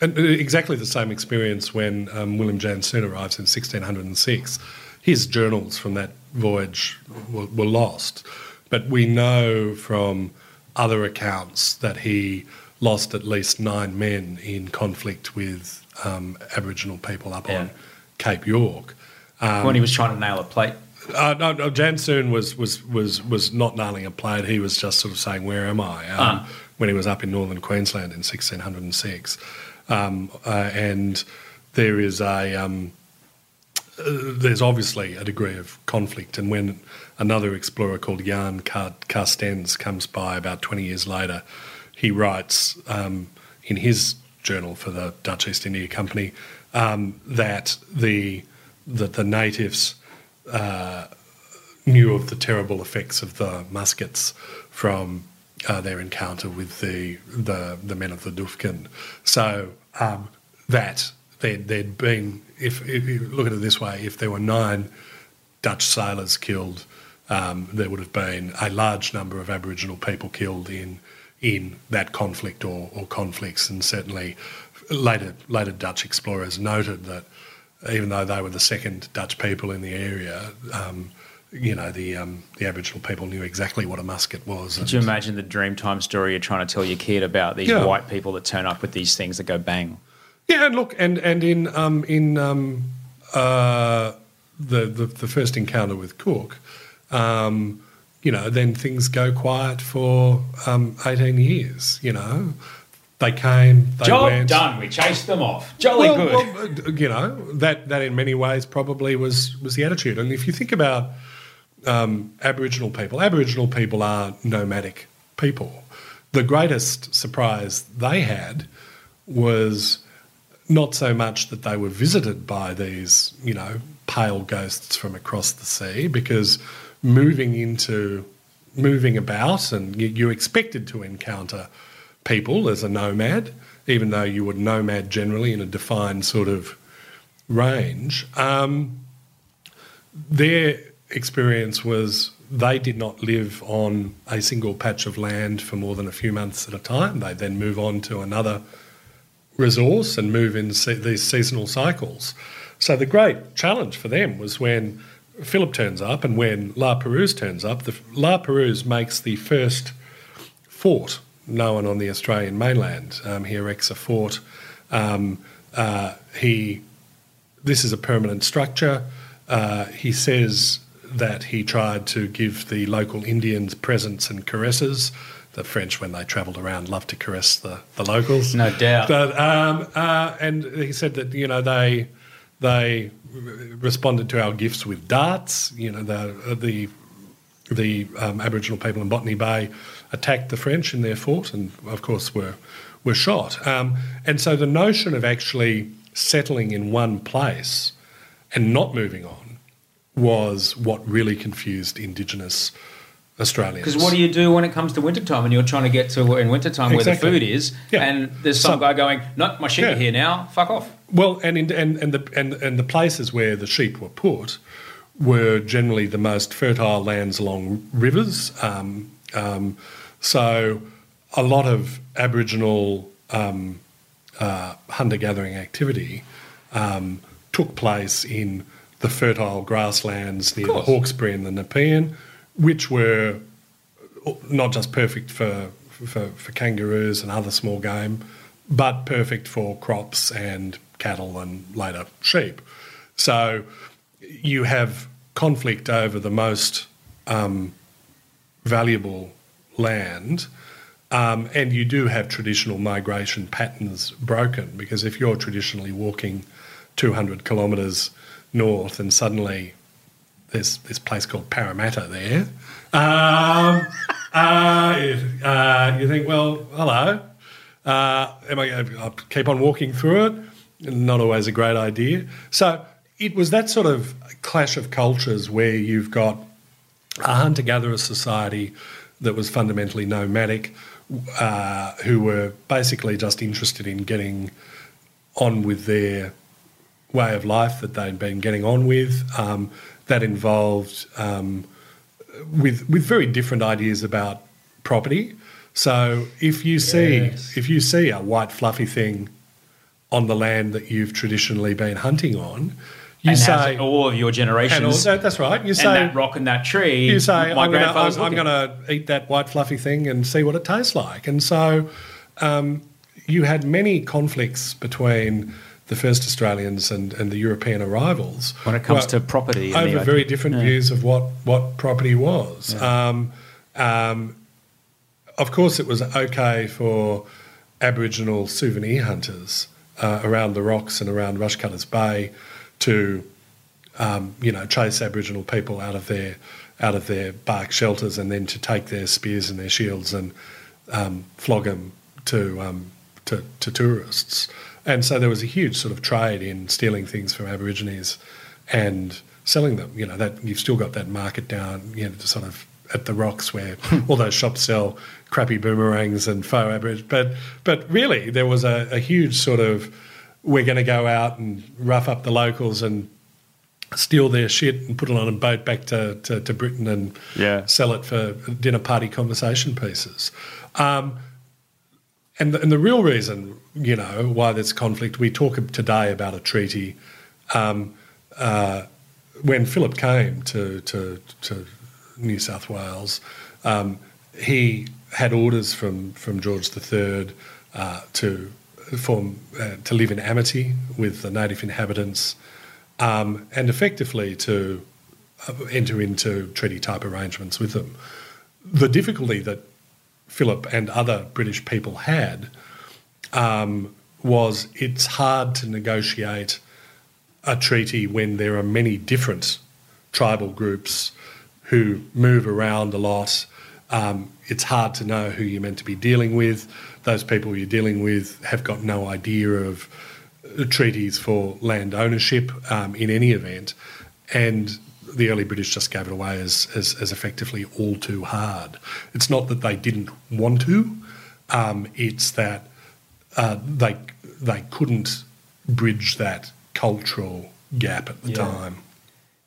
And uh, exactly the same experience when um, William Janszoon arrives in 1606. His journals from that voyage were, were lost, but we know from other accounts that he lost at least nine men in conflict with um, Aboriginal people up yeah. on Cape York. Um, when he was trying to nail a plate. Uh, no, no, Janszoon was, was, was, was not nailing a plate. He was just sort of saying, "Where am I?" Um, uh. When he was up in northern Queensland in 1606, um, uh, and there is a um, uh, there's obviously a degree of conflict. And when another explorer called Jan Carstens comes by about 20 years later, he writes um, in his journal for the Dutch East India Company um, that the that the natives uh, knew of the terrible effects of the muskets from uh, their encounter with the, the, the men of the Duyfken. So um, that there'd, there'd been, if, if, you look at it this way, if there were nine Dutch sailors killed, um, there would have been a large number of Aboriginal people killed in in that conflict or, or conflicts, and certainly later later Dutch explorers noted that even though they were the second Dutch people in the area, um, you know, the um, the Aboriginal people knew exactly what a musket was. Could you imagine the Dreamtime story you're trying to tell your kid about these yeah. white people that turn up with these things that go bang? Yeah, and look, and and in um, in um, uh, the, the, the first encounter with Cook, um, you know, then things go quiet for um, eighteen years. You know, they came. They Job went. done. We chased them off. Jolly well, good. Well, you know that that in many ways probably was was the attitude. And if you think about um, Aboriginal people, Aboriginal people are nomadic people. The greatest surprise they had was not so much that they were visited by these, you know, pale ghosts from across the sea, because moving into moving about and you, you expected to encounter people as a nomad, even though you would nomad generally in a defined sort of range. Um, their experience was they did not live on a single patch of land for more than a few months at a time. They then move on to another resource and move in se- these seasonal cycles. So the great challenge for them was when Phillip turns up and when La Perouse turns up. The, La Perouse makes the first fort no one on the Australian mainland. Um, he erects a fort. Um, uh, he, this is a permanent structure. Uh, he says that he tried to give the local Indians presents and caresses. The French, when they travelled around, loved to caress the, the locals. No doubt. But, um, uh, and he said that you know they they responded to our gifts with darts. You know the the the um, Aboriginal people in Botany Bay attacked the French in their fort, and of course were were shot. Um, and so the notion of actually settling in one place and not moving on was what really confused Indigenous Australians. Because what do you do when it comes to wintertime and you're trying to get to in wintertime Exactly. where the food is, Yeah. and there's some So- guy going, "No, my sheep Yeah. are here now. Fuck off." Well, and, in, and and the and, and the places where the sheep were put were generally the most fertile lands along rivers. Um, um, so a lot of Aboriginal um, uh, hunter gathering activity um, took place in the fertile grasslands near the. Hawkesbury and the Nepean, which were not just perfect for, for, for kangaroos and other small game, but perfect for crops and cattle and later sheep. So you have conflict over the most um, valuable land. Um, and you do have traditional migration patterns broken because if you're traditionally walking 200 kilometres north and suddenly there's this place called Parramatta there, um, uh, uh, you think, well, hello. Uh, am I going to keep on walking through it? Not always a great idea. So it was that sort of clash of cultures where you've got a hunter gatherer society that was fundamentally nomadic, uh, who were basically just interested in getting on with their way of life that they'd been getting on with. Um, that involved um, with with very different ideas about property. So if you see Yes. if you see a white fluffy thing on the land that you've traditionally been hunting on, you and say has all of your and generations all, that's right. You and say that rock and that tree. you say my I'm going to I'm going to eat that white fluffy thing and see what it tastes like. And so um, you had many conflicts between the first Australians and, and the European arrivals When it comes to property and over the- very different Yeah. views of what what property was. Um, um, of course, it was okay for Aboriginal souvenir hunters uh, around the rocks and around Rushcutters Bay to, um, you know, chase Aboriginal people out of their out of their bark shelters and then to take their spears and their shields and um, flog them to, um, to to tourists. And so there was a huge sort of trade in stealing things from Aborigines and selling them. You know that you've still got that market down, you know, sort of at the rocks where all those shops sell crappy boomerangs and faux aborigines. But but really, there was a, a huge sort of we're going to go out and rough up the locals and steal their shit and put it on a boat back to, to, to Britain and Yeah. sell it for dinner party conversation pieces. Um, and, the, and the real reason, you know, why there's conflict, we talk today about a treaty. Um, uh, when Phillip came to, to, to New South Wales, um, he had orders from, from George III uh, to uh, to live in amity with the native inhabitants um, and effectively to uh, enter into treaty type arrangements with them. The difficulty that Phillip and other British people had um, was it's hard to negotiate a treaty when there are many different tribal groups who move around a lot. Um, it's hard to know who you're meant to be dealing with. Those people you're dealing with have got no idea of treaties for land ownership um, in any event. And the early British just gave it away as, as, as effectively all too hard. It's not that they didn't want to, um, it's that uh, they, they couldn't bridge that cultural gap at the time.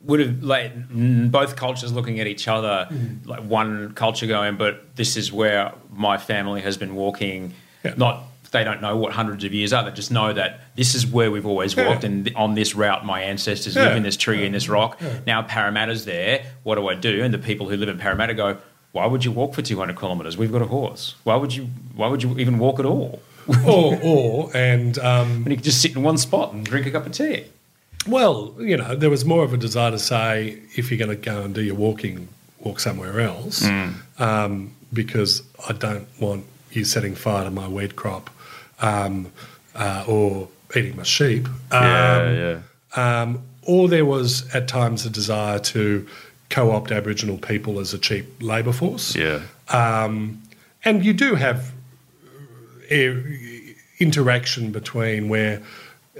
Would have like both cultures looking at each other, Mm. like one culture going, but this is where my family has been walking. Yeah. Not they don't know what hundreds of years are. They just know that this is where we've always Yeah. walked, and th- on this route, my ancestors Yeah. live in this tree in this rock. Now Parramatta's there. What do I do? And the people who live in Parramatta go, "Why would you walk for two hundred kilometres? We've got a horse. Why would you? Why would you even walk at all? or, or, and um, When you could just sit in one spot and drink a cup of tea." Well, you know, there was more of a desire to say if you're going to go and do your walking, walk somewhere else, um, because I don't want you setting fire to my weed crop um, uh, or eating my sheep. Um, yeah. Um, or there was at times a desire to co-opt Aboriginal people as a cheap labour force. Yeah. Um, and you do have uh, interaction between where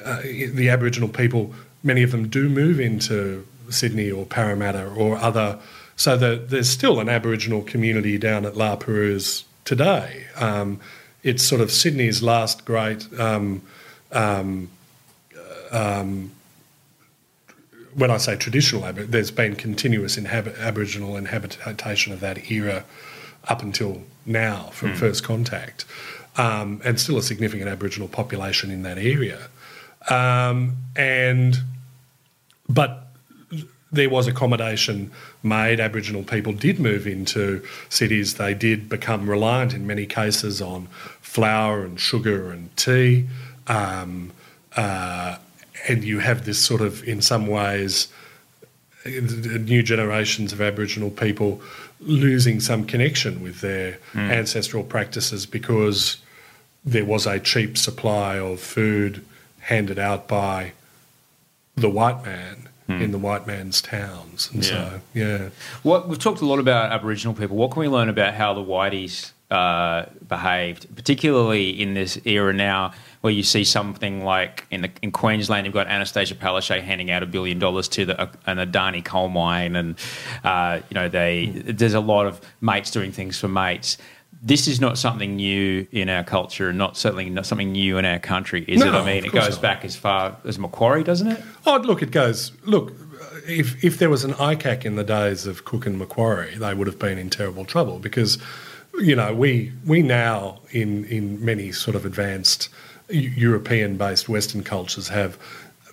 uh, the Aboriginal people, many of them do move into Sydney or Parramatta or other, so that there's still an Aboriginal community down at La Perouse today. Um, it's sort of Sydney's last great. Um, um, um when I say traditional, there's been continuous inhabit- Aboriginal inhabitation of that era up until now from mm. first contact, um, and still a significant Aboriginal population in that area. Um, and but there was accommodation made. Aboriginal people did move into cities. They did become reliant in many cases on flour and sugar and tea. Um, uh, and you have this sort of, in some ways, new generations of Aboriginal people losing some connection with their mm. ancestral practices because there was a cheap supply of food handed out by the white man mm. in the white man's towns. And yeah. so, yeah. What we've talked a lot about Aboriginal people. What can we learn about how the whiteys uh, behaved, particularly in this era now? where you see something like in the, in Queensland, you've got Anastasia Palaszczuk handing out a billion dollars to the, an Adani coal mine, and uh, you know they there's a lot of mates doing things for mates. This is not something new in our culture, and not certainly not something new in our country, is no, it? I mean, it goes not. back as far as Macquarie, doesn't it? Oh, look, it goes. Look, if if there was an ICAC in the days of Cook and Macquarie, they would have been in terrible trouble because, you know, we we now in in many sort of advanced European based Western cultures have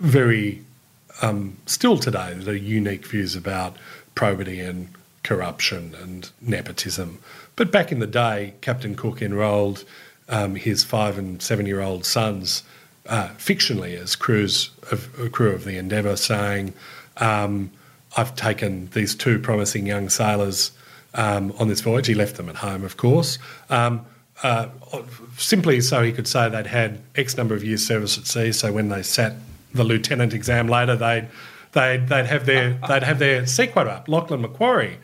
very, um, still today, the unique views about probity and corruption and nepotism. But back in the day, Captain Cook enrolled um, his five and seven year old sons uh, fictionally as crews of, crew of the Endeavour, saying, um, I've taken these two promising young sailors um, on this voyage. He left them at home, of course. Um, uh, simply so he could say they'd had X number of years service at sea. So when they sat the lieutenant exam later, they'd they'd, they'd have their they'd have their sea quota up. Lachlan Macquarie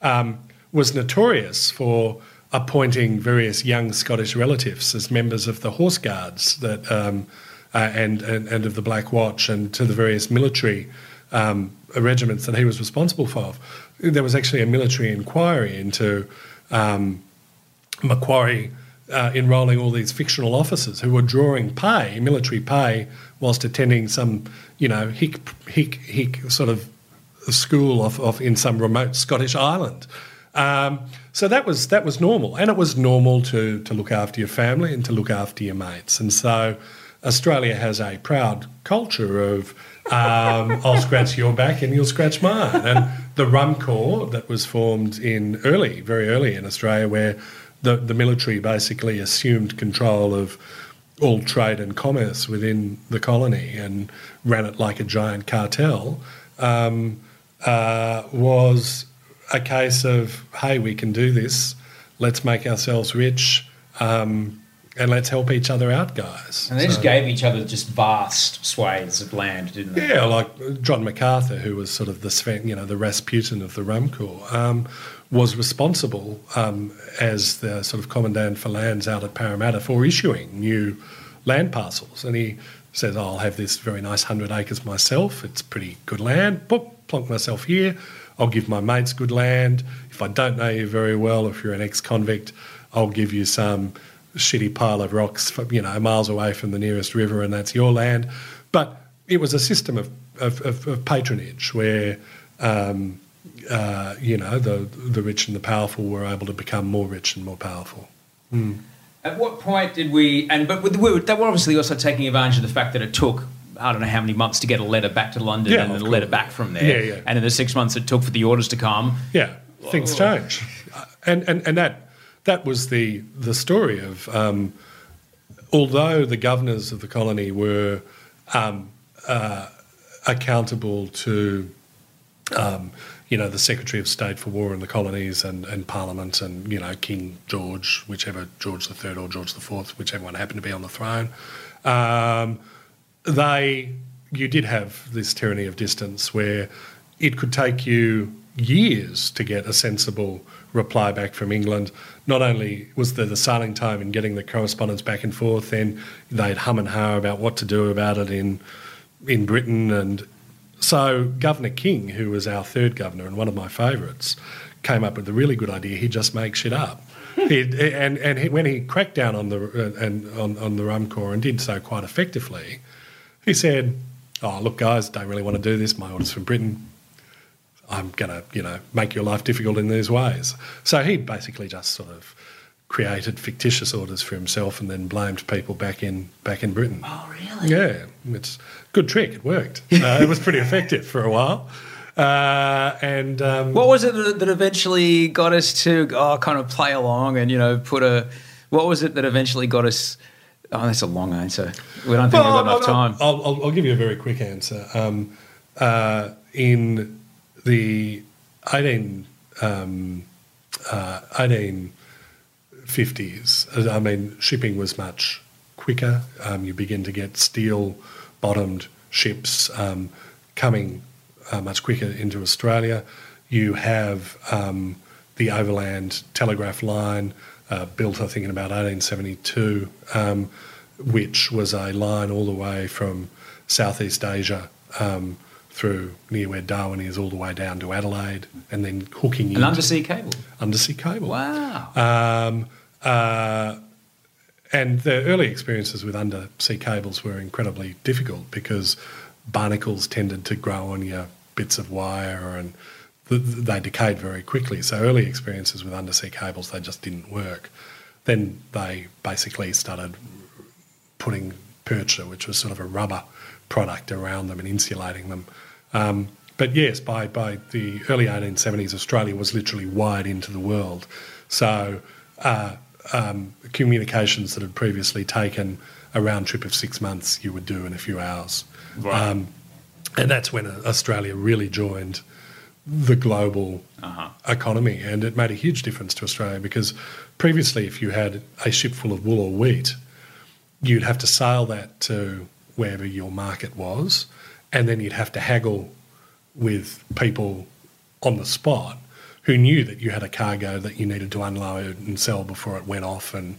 um, was notorious for appointing various young Scottish relatives as members of the Horse Guards that um, uh, and, and, and of the Black Watch and to the various military um, regiments that he was responsible for. There was actually a military inquiry into um, Macquarie uh, enrolling all these fictional officers who were drawing pay, military pay, whilst attending some, you know, hick, hick, hick sort of school off, off in some remote Scottish island. Um, so that was that was normal, and it was normal to to look after your family and to look after your mates. And so Australia has a proud culture of um, I'll scratch your back and you'll scratch mine. And the Rum Corps that was formed in early, very early in Australia, where the, the military basically assumed control of all trade and commerce within the colony and ran it like a giant cartel, um, uh, was a case of, hey, we can do this, let's make ourselves rich. Um, and let's help each other out, guys. And they so, just gave each other just vast swathes of land, didn't they? Yeah, like John Macarthur, who was sort of the you know the Rasputin of the Rum Corps, um, was responsible um, as the sort of commandant for lands out at Parramatta for issuing new land parcels. And he says, oh, I'll have this very nice 100 acres myself. It's pretty good land. Boop, plonk myself here. I'll give my mates good land. If I don't know you very well, if you're an ex convict, I'll give you some shitty pile of rocks, you know, miles away from the nearest river, and that's your land. But it was a system of, of, of, of patronage where um, uh, you know, the the rich and the powerful were able to become more rich and more powerful. Mm. At what point did we? And but we were, they were obviously also taking advantage of the fact that it took I don't know how many months to get a letter back to London yeah, and then a letter back from there. Yeah, yeah. And in the six months it took for the orders to come. Yeah, things oh. change, and and and that that was the the story of. Um, although the governors of the colony were um, uh, accountable to um, you know, the Secretary of State for War in the Colonies and, and Parliament and, you know, King George, whichever George III or George IV, whichever one happened to be on the throne. Um, they, you did have this tyranny of distance where it could take you years to get a sensible reply back from England. Not only was there the sailing time in getting the correspondence back and forth, then they'd hum and ha about what to do about it in in Britain. And so Governor King, who was our third governor and one of my favourites, came up with a really good idea. He'd just make shit up. And and he, when he cracked down on the uh, and on, on the rum corps and did so quite effectively, he said, "Oh, look, guys, don't really want to do this. My orders from Britain. I'm going to, you know, make your life difficult in these ways." So he basically just sort of created fictitious orders for himself and then blamed people back in back in Britain. Oh, really? Yeah, it's a good trick. It worked. Uh, it was pretty effective for a while. Uh, and um, What was it that, that eventually got us to oh, kind of play along and you know put a? What was it that eventually got us? Oh, that's a long answer. We don't think we've got enough time. I'll, I'll, I'll give you a very quick answer. Um, uh, in the 18, um, uh, 1850s, I mean, shipping was much quicker. Um, you begin to get steel bottomed ships um, coming uh, much quicker into Australia. You have um, the overland telegraph line uh, built, I think, in about 1872, um, which was a line all the way from Southeast Asia um, through near where Darwin is, all the way down to Adelaide, and then hooking An undersea cable. undersea cable. Wow. Um, uh, and the early experiences with undersea cables were incredibly difficult because barnacles tended to grow on your bits of wire and they decayed very quickly. So early experiences with undersea cables, they just didn't work. Then they basically started putting percha, which was sort of a rubber product around them and insulating them. Um, but yes, by, by the early 1870s, Australia was literally wired into the world. So uh, um, communications that had previously taken a round trip of six months, you would do in a few hours. Um, and that's when Australia really joined the global economy. And it made a huge difference to Australia because previously, if you had a ship full of wool or wheat, you'd have to sail that to wherever your market was, and then you'd have to haggle with people on the spot who knew that you had a cargo that you needed to unload and sell before it went off. And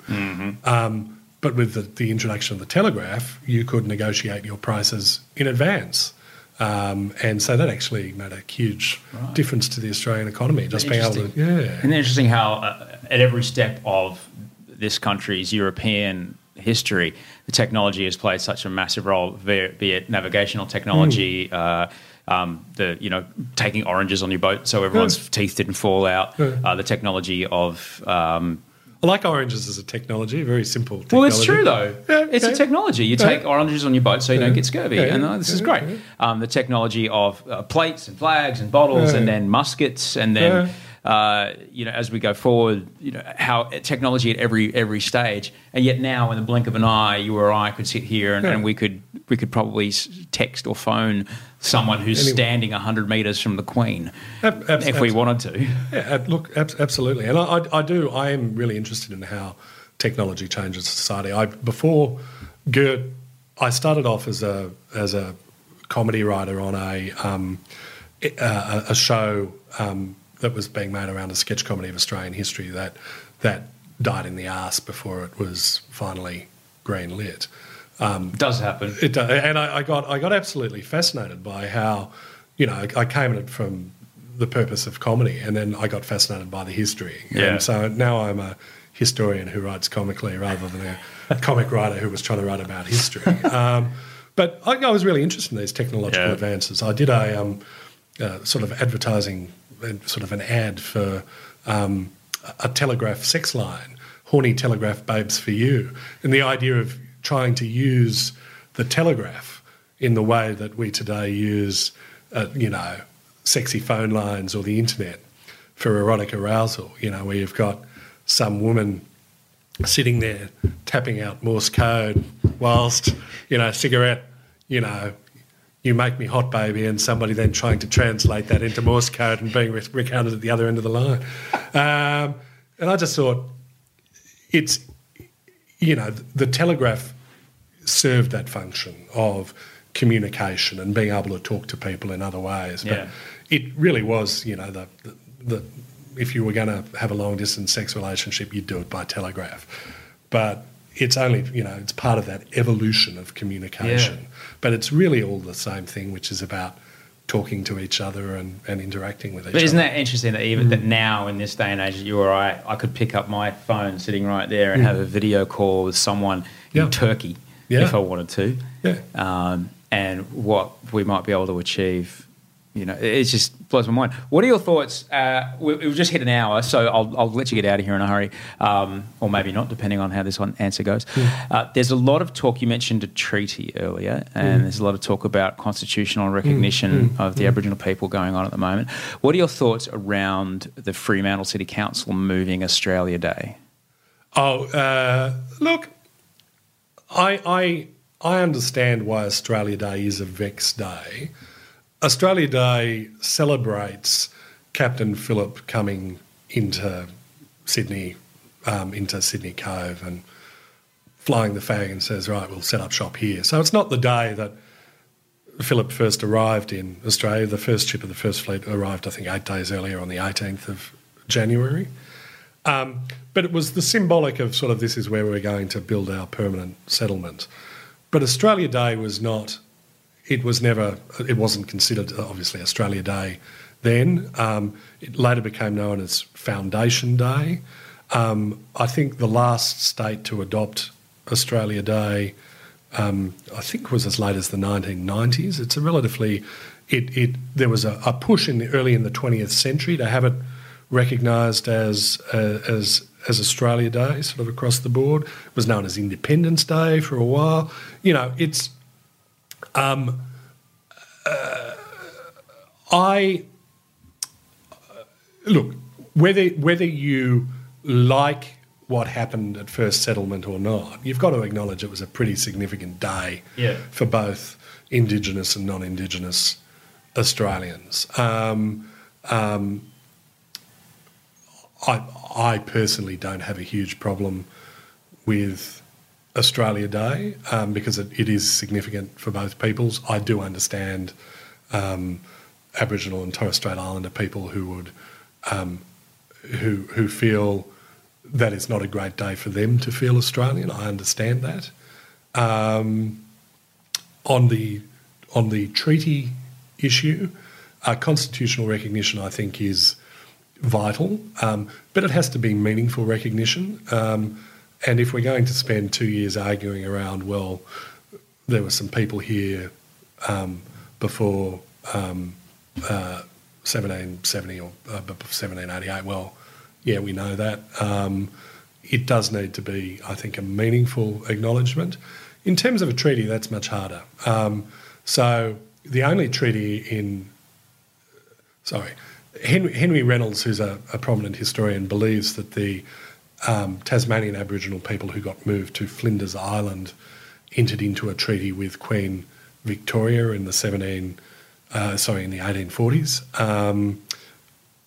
um, but with the, the introduction of the telegraph, you could negotiate your prices in advance. Um, and so that actually made a huge difference to the Australian economy. Just being able to, yeah, Isn't interesting how uh, at every step of this country's European history, the technology has played such a massive role, be it, navigational technology, uh, um, the you know taking oranges on your boat so everyone's teeth didn't fall out, uh, the technology of um, I like oranges as a technology, very simple. Technology. well, it's true though. Yeah, it's a technology. You take oranges on your boat so you don't get scurvy, Yeah, and uh, this is great. yeah. Um, the technology of uh, plates and flags and bottles, Yeah. and then muskets, and then uh, you know as we go forward, you know how technology at every every stage, and yet now in the blink of an eye, you or I could sit here and, and we could we could probably text or phone someone who's Anyone. standing hundred meters from the Queen Ab- abs- if we wanted to. Yeah, look, ab- absolutely, and I, I, I do. I am really interested in how technology changes society. I before Girt, I started off as a as a comedy writer on a um, a, a show um, that was being made around a sketch comedy of Australian history that that died in the arse before it was finally green lit. It does happen. It does, and I, I got I got absolutely fascinated by how, you know, I came at it from the purpose of comedy, and then I got fascinated by the history. Yeah. And so now I'm a historian who writes comically rather than a comic writer who was trying to write about history. Um, but I, I was really interested in these technological Yeah. advances. I did a um, uh, sort of advertising, sort of an ad for um, a telegraph sex line, horny telegraph babes for you, and the idea of trying to use the telegraph in the way that we today use, uh, you know, sexy phone lines or the internet for erotic arousal. You know, where you've got some woman sitting there tapping out Morse code whilst, you know, cigarette, you know, you make me hot, baby, and somebody then trying to translate that into Morse code and being recounted at the other end of the line. Um, and I just thought, it's, you know, the telegraph served that function of communication and being able to talk to people in other ways. But Yeah. it really was, you know, the, the, the if you were going to have a long distance sex relationship, you'd do it by telegraph. But it's only, you know, it's part of that evolution of communication. But it's really all the same thing, which is about talking to each other and, and interacting with each other. But isn't other. that interesting that even that now in this day and age, that you or I, I could pick up my phone sitting right there and have a video call with someone Yeah. in Turkey Yeah. if I wanted to, Yeah. um, and what we might be able to achieve. You know, it it just blows my mind. What are your thoughts? Uh, we, we've just hit an hour, so I'll, I'll let you get out of here in a hurry, um, or maybe not, depending on how this one answer goes. Uh, there's a lot of talk. You mentioned a treaty earlier, and there's a lot of talk about constitutional recognition of the Aboriginal people going on at the moment. What are your thoughts around the Fremantle City Council moving Australia Day? Oh, uh, look, I, I, I understand why Australia Day is a Vex Day. Australia Day celebrates Captain Phillip coming into Sydney, um, into Sydney Cove, and flying the flag and says, "Right, we'll set up shop here." So it's not the day that Phillip first arrived in Australia. The first ship of the First Fleet arrived, I think, eight days earlier on the 18th of January. Um, but it was the symbolic of sort of this is where we're going to build our permanent settlement. But Australia Day was not, it was never, it wasn't considered obviously Australia Day then. Um, it later became known as Foundation Day. Um, I think the last state to adopt Australia Day, um, I think, was as late as the 1990s. It's a relatively, it, it there was a, a push in the early in the 20th century to have it recognised as uh, as as Australia Day, sort of across the board. It was known as Independence Day for a while. You know, it's. Um, uh, I look whether whether you like what happened at first settlement or not, you've got to acknowledge it was a pretty significant day Yeah. for both Indigenous and non-Indigenous Australians. Um, um, I, I personally don't have a huge problem with Australia Day um, because it, it is significant for both peoples. I do understand um, Aboriginal and Torres Strait Islander people who would um, who who feel that it's not a great day for them to feel Australian. I understand that. Um, on the on the treaty issue, uh, constitutional recognition, I think, is vital, um, but it has to be meaningful recognition. Um, and if we're going to spend two years arguing around, well, there were some people here um, before um, uh, 1770 or uh, 1788, well, yeah, we know that. Um, it does need to be, I think, a meaningful acknowledgement. In terms of a treaty, that's much harder. Um, so the only treaty in sorry, Henry, Henry Reynolds, who's a, a prominent historian, believes that the um, Tasmanian Aboriginal people who got moved to Flinders Island entered into a treaty with Queen Victoria in the 17, uh, sorry, in the 1840s, um,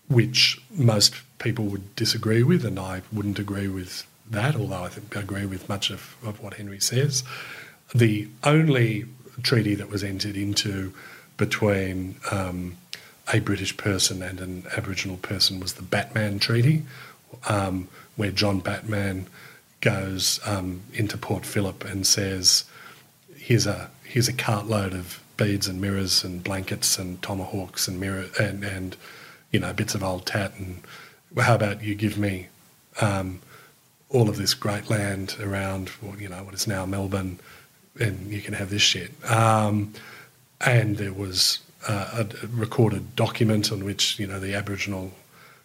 which most people would disagree with, and I wouldn't agree with that, although I think I agree with much of, of what Henry says. The only treaty that was entered into between um, a British person and an Aboriginal person was the Batman Treaty, um, where John Batman goes um, into Port Phillip and says, "Here's a here's a cartload of beads and mirrors and blankets and tomahawks and mirror and and you know bits of old tat and how about you give me um, all of this great land around you know what is now Melbourne and you can have this shit." Um, and there was uh, a recorded document on which you know the Aboriginal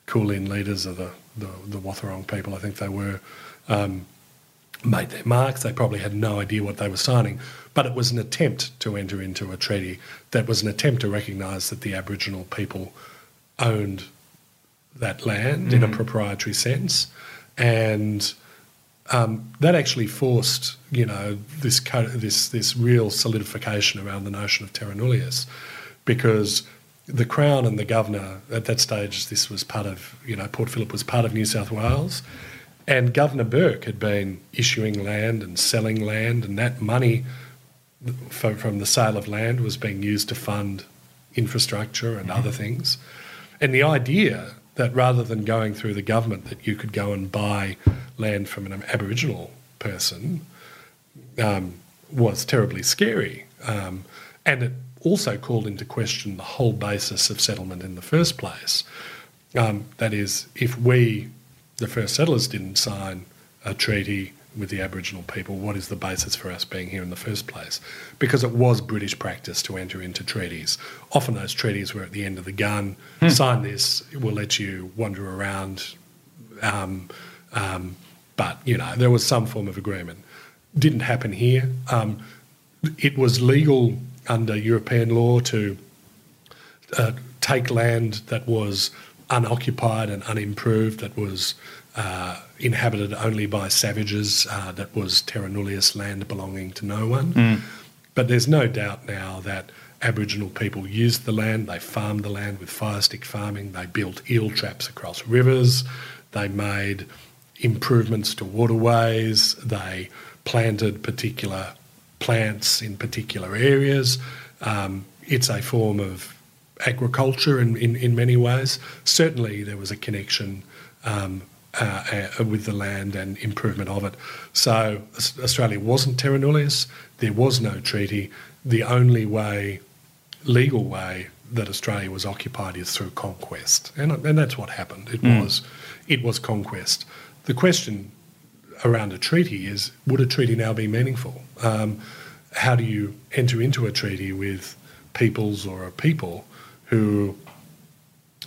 Kulin leaders of the, the the Wathaurong people, I think they were, um, made their marks. They probably had no idea what they were signing, but it was an attempt to enter into a treaty. That was an attempt to recognise that the Aboriginal people owned that land in a proprietary sense, and um, that actually forced, you know, this co- this this real solidification around the notion of terra nullius, because the Crown and the Governor at that stage, this was part of, you know, Port Phillip was part of New South Wales, and Governor Bourke had been issuing land and selling land, and that money from the sale of land was being used to fund infrastructure and other things. And the idea that rather than going through the government, that you could go and buy land from an Aboriginal person um, was terribly scary. Um, and it also called into question the whole basis of settlement in the first place. Um, that is, if we, the first settlers, didn't sign a treaty with the Aboriginal people, what is the basis for us being here in the first place? Because it was British practice to enter into treaties. Often those treaties were at the end of the gun. Sign this, we'll let you wander around. Um, um, but, you know, there was some form of agreement. Didn't happen here. Um, it was legal under European law to uh, take land that was unoccupied and unimproved, that was uh, inhabited only by savages, uh, that was terra nullius land belonging to no one. But there's no doubt now that Aboriginal people used the land, they farmed the land with fire stick farming, they built eel traps across rivers, they made improvements to waterways, they planted particular plants in particular areas. Um, it's a form of agriculture in, in, in many ways. Certainly, there was a connection um, uh, uh, with the land and improvement of it. So, Australia wasn't terra nullius, there was no treaty. The only way, legal way, that Australia was occupied is through conquest. And, and that's what happened. It was it was conquest. The question around a treaty is would a treaty now be meaningful? Um, how do you enter into a treaty with peoples or a people who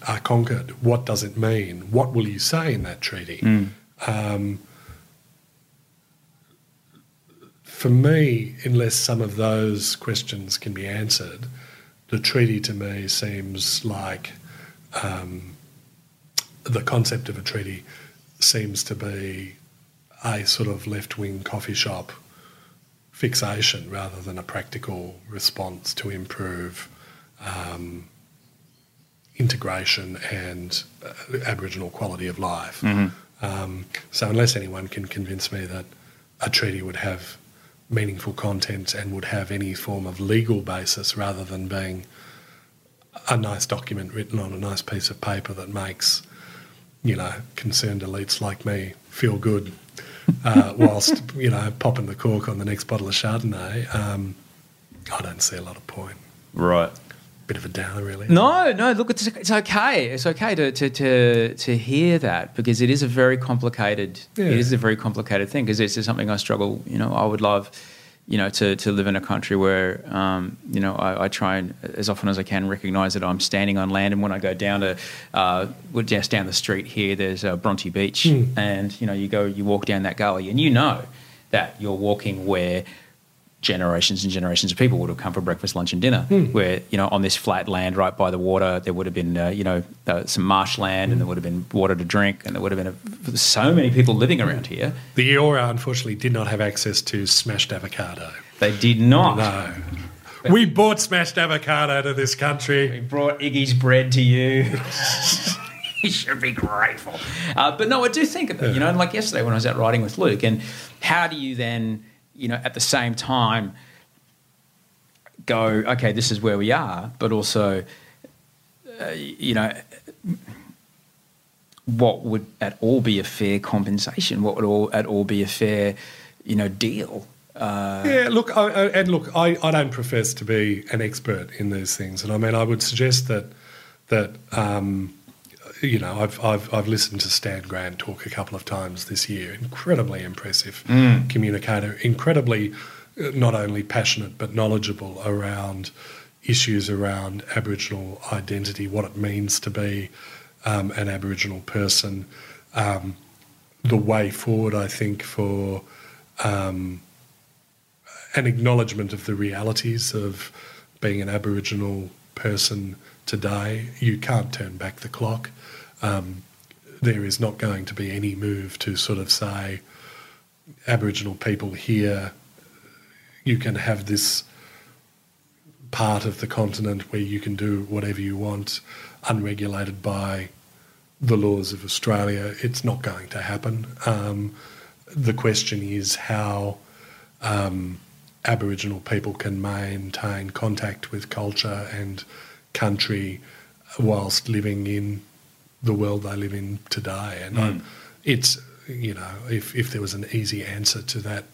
are conquered? What does it mean? What will you say in that treaty? Um, for me, unless some of those questions can be answered, the treaty to me seems like um, the concept of a treaty seems to be a sort of left wing coffee shop fixation rather than a practical response to improve um, integration and uh, Aboriginal quality of life. Um, so, unless anyone can convince me that a treaty would have meaningful content and would have any form of legal basis rather than being a nice document written on a nice piece of paper that makes, you know, concerned elites like me feel good uh, whilst, you know, popping the cork on the next bottle of Chardonnay, um, I don't see a lot of point. Right. Bit of a downer, really. No, no. Look, it's, it's okay. It's okay to, to, to, to hear that because it is a very complicated. Yeah. It is a very complicated thing because it's something I struggle. You know, I would love, you know, to, to live in a country where, um, you know, I, I try and as often as I can recognise that I'm standing on land. And when I go down to, uh, well, just down the street here, there's uh, Bronte Beach, and you know, you go, you walk down that gully, and you know that you're walking where generations and generations of people would have come for breakfast, lunch, and dinner. Where you know, on this flat land right by the water, there would have been uh, you know uh, some marshland, and there would have been water to drink, and there would have been a, so many people living around here. The Eora, unfortunately, did not have access to smashed avocado. They did not. No. We bought smashed avocado to this country. We brought Iggy's bread to you. you should be grateful. Uh, but no, I do think about you know, like yesterday when I was out riding with Luke, and how do you then, you know, at the same time go, okay, this is where we are, but also, uh, you know, what would at all be a fair compensation? What would all at all be a fair, you know, deal? Uh, Yeah, look, I, I, and look, I, I don't profess to be an expert in these things, and I mean, I would suggest that that um, you know, I've, I've I've listened to Stan Grant talk a couple of times this year. Incredibly impressive communicator, incredibly uh, not only passionate but knowledgeable around issues around Aboriginal identity, what it means to be um, an Aboriginal person, um, the way forward. I think for um, an acknowledgement of the realities of being an Aboriginal person today. You can't turn back the clock. Um, there is not going to be any move to sort of say, Aboriginal people here, you can have this part of the continent where you can do whatever you want, unregulated by the laws of Australia. It's not going to happen. Um, the question is how um, Aboriginal people can maintain contact with culture and country whilst living in the world they live in today. And mm. it's, you know, if, if there was an easy answer to that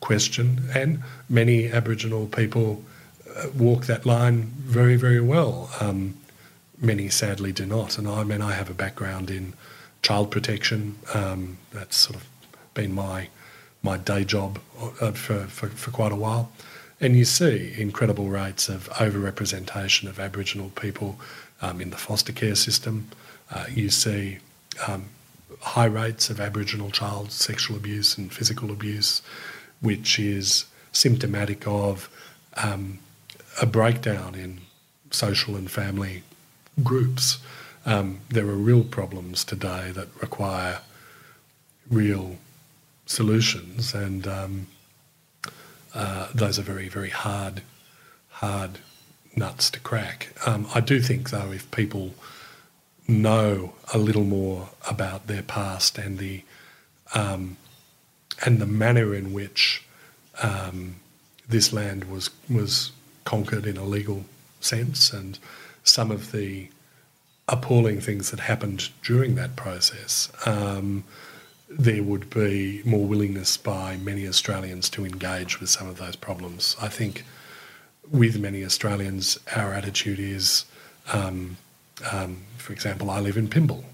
question, and many Aboriginal people uh, walk that line very, very well. Um, many sadly do not. And I mean, I have a background in child protection. Um, that's sort of been my my day job uh, for, for, for quite a while. And you see incredible rates of overrepresentation of Aboriginal people um, in the foster care system. Uh, you see um, high rates of Aboriginal child sexual abuse and physical abuse, which is symptomatic of um, a breakdown in social and family groups. Um, there are real problems today that require real solutions, and um, uh, those are very, very hard, hard nuts to crack. Um, I do think, though, if people know a little more about their past and the um, and the manner in which um, this land was was conquered in a legal sense, and some of the appalling things that happened during that process. Um, there would be more willingness by many Australians to engage with some of those problems. I think with many Australians, our attitude is, um, um, for example, I live in Pymble.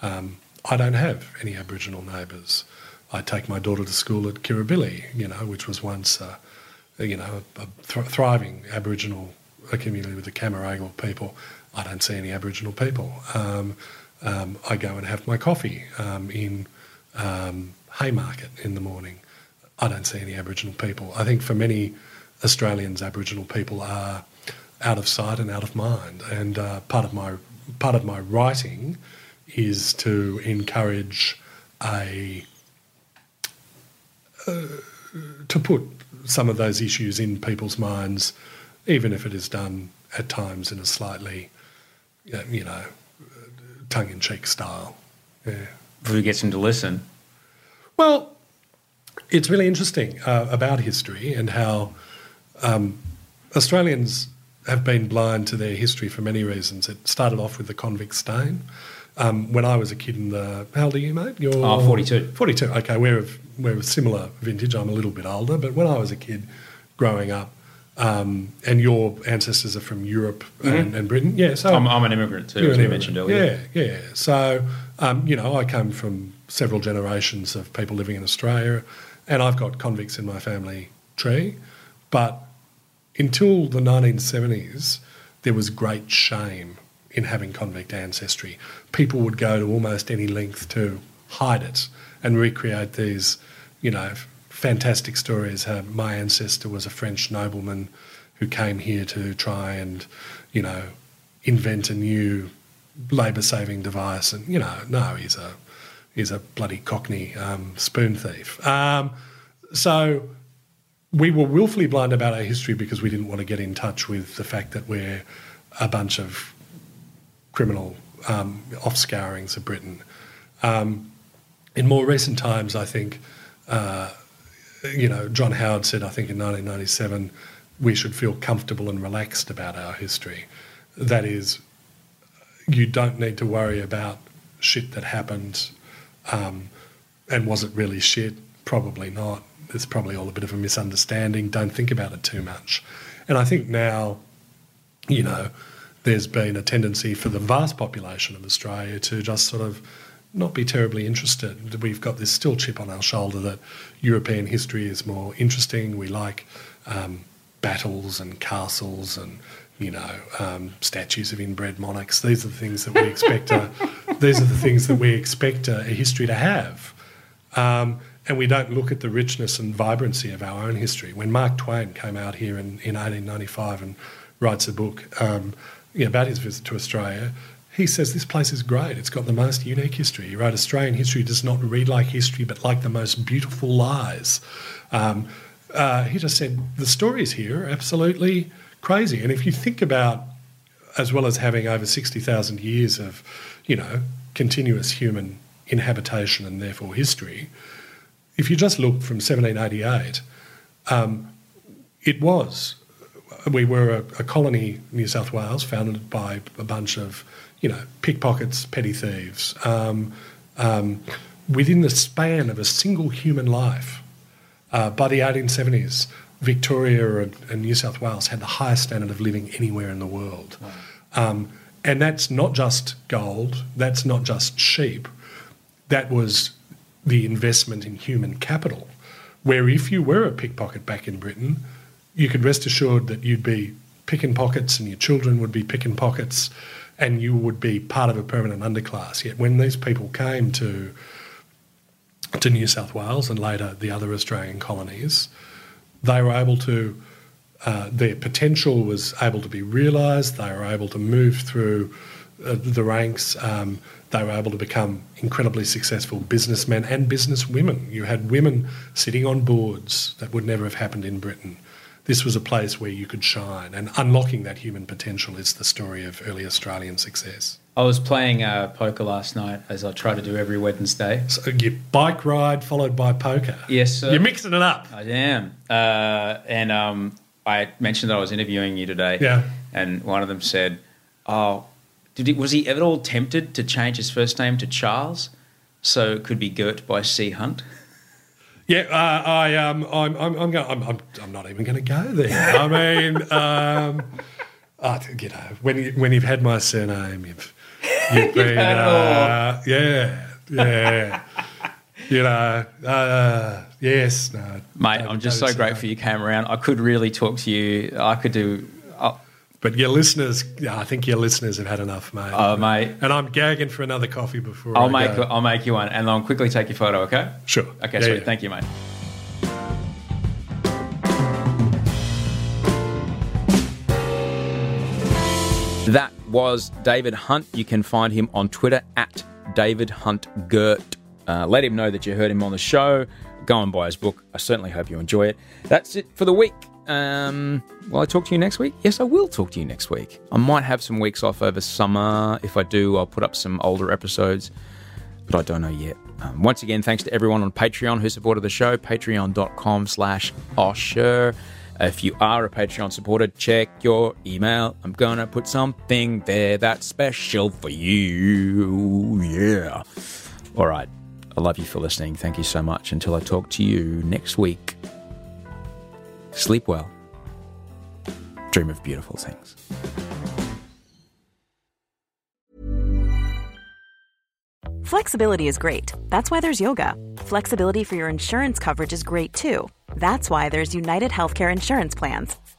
Um, I don't have any Aboriginal neighbours. I take my daughter to school at Kirribilli, you know, which was once, uh, you know, a th- thriving Aboriginal community with the Cammeraygal people. I don't see any Aboriginal people. Um, um, I go and have my coffee um, in um, Haymarket in the morning. I don't see any Aboriginal people. I think for many Australians, Aboriginal people are out of sight and out of mind. And uh, part of my part of my writing is to encourage a uh, to put some of those issues in people's minds, even if it is done at times in a slightly, you know, tongue-in-cheek style. Yeah who gets him to listen? Well, it's really interesting uh, about history and how um, Australians have been blind to their history for many reasons. It started off with the convict stain. Um, when I was a kid in the, how old are you, mate? You're oh, 42. 42, okay, we're of, we're of similar vintage. I'm a little bit older, but when I was a kid growing up, um, and your ancestors are from Europe mm-hmm. and, and, Britain, yeah. So I'm, I'm an immigrant too, as you mentioned earlier. Yeah, yeah. So um, you know, I come from several generations of people living in Australia, and I've got convicts in my family tree. But until the 1970s, there was great shame in having convict ancestry. People would go to almost any length to hide it and recreate these, you know, fantastic stories. How my ancestor was a French nobleman who came here to try and, you know, invent a new labour saving device. And you know, no, he's a he's a bloody Cockney um, spoon thief. Um, so we were willfully blind about our history because we didn't want to get in touch with the fact that we're a bunch of criminal um, offscourings of Britain. Um, in more recent times, I think, uh, you know, John Howard said, I think in 1997, we should feel comfortable and relaxed about our history. That is, you don't need to worry about shit that happened. Um, and was it really shit? Probably not. It's probably all a bit of a misunderstanding. Don't think about it too much. And I think now, you know, there's been a tendency for the vast population of Australia to just sort of not be terribly interested. We've got this still chip on our shoulder that European history is more interesting. We like um, battles and castles and you know, um, statues of inbred monarchs. These are the things that we expect. A, these are the things that we expect a, a history to have, um, and we don't look at the richness and vibrancy of our own history. When Mark Twain came out here in, in 1895 and writes a book um, about his visit to Australia, he says this place is great. It's got the most unique history. He wrote Australian history does not read like history, but like the most beautiful lies. Um, uh, he just said the stories here are absolutely crazy. And if you think about, as well as having over 60,000 years of, you know, continuous human inhabitation and therefore history, if you just look from 1788, um, it was. We were a, a colony, New South Wales, founded by a bunch of, you know, pickpockets, petty thieves. Um, um, within the span of a single human life, uh, by the 1870s, Victoria and, and, New South Wales had the highest standard of living anywhere in the world. Wow. Um, and that's not just gold, that's not just sheep, that was the investment in human capital. Where if you were a pickpocket back in Britain, you could rest assured that you'd be picking pockets and your children would be picking pockets and you would be part of a permanent underclass. Yet when these people came to to New South Wales and later the other Australian colonies, they were able to uh, their potential was able to be realised. They were able to move through the ranks. Um, they were able to become incredibly successful businessmen and businesswomen. You had women sitting on boards that would never have happened in Britain. This was a place where you could shine, and unlocking that human potential is the story of early Australian success. I was playing uh, poker last night, as I try to do every Wednesday. So your bike ride followed by poker. Yes, sir. You're mixing it up. I am. Uh, and um, I mentioned that I was interviewing you today. Yeah. And one of them said, "Oh, did he, was he at all tempted to change his first name to Charles, so it could be Girt by C Hunt?" Yeah, uh, I um, I'm I'm I'm, going, I'm, I'm I'm not even going to go there. I mean, um, you know, when you, when you've had my surname, you've you've been uh, yeah yeah. you know, uh, yes, no, mate. I'm just so grateful you came around. I could really talk to you. I could do. But your listeners, yeah, I think your listeners have had enough, mate. Oh, mate. And I'm gagging for another coffee before I'll I make go. I'll make you one, and I'll quickly take your photo. Okay. Sure. Okay. Yeah, sweet. yeah. Thank you, mate. That was David Hunt. You can find him on Twitter at David Hunt Girt. Uh, let him know that you heard him on the show. Go and buy his book. I certainly hope you enjoy it. That's it for the week. Um, will I talk to you next week? Yes, I will talk to you next week. I might have some weeks off over summer. If I do, I'll put up some older episodes, but I don't know yet. Um, once again, thanks to everyone on Patreon who supported the show. Patreon.com slash Osher. If you are a Patreon supporter, check your email. I'm gonna put something there that's special for you. Yeah. All right. I love you for listening. Thank you so much. Until I talk to you next week, sleep well. Dream of beautiful things. Flexibility is great. That's why there's yoga. Flexibility for your insurance coverage is great too. That's why there's United Healthcare Insurance Plans.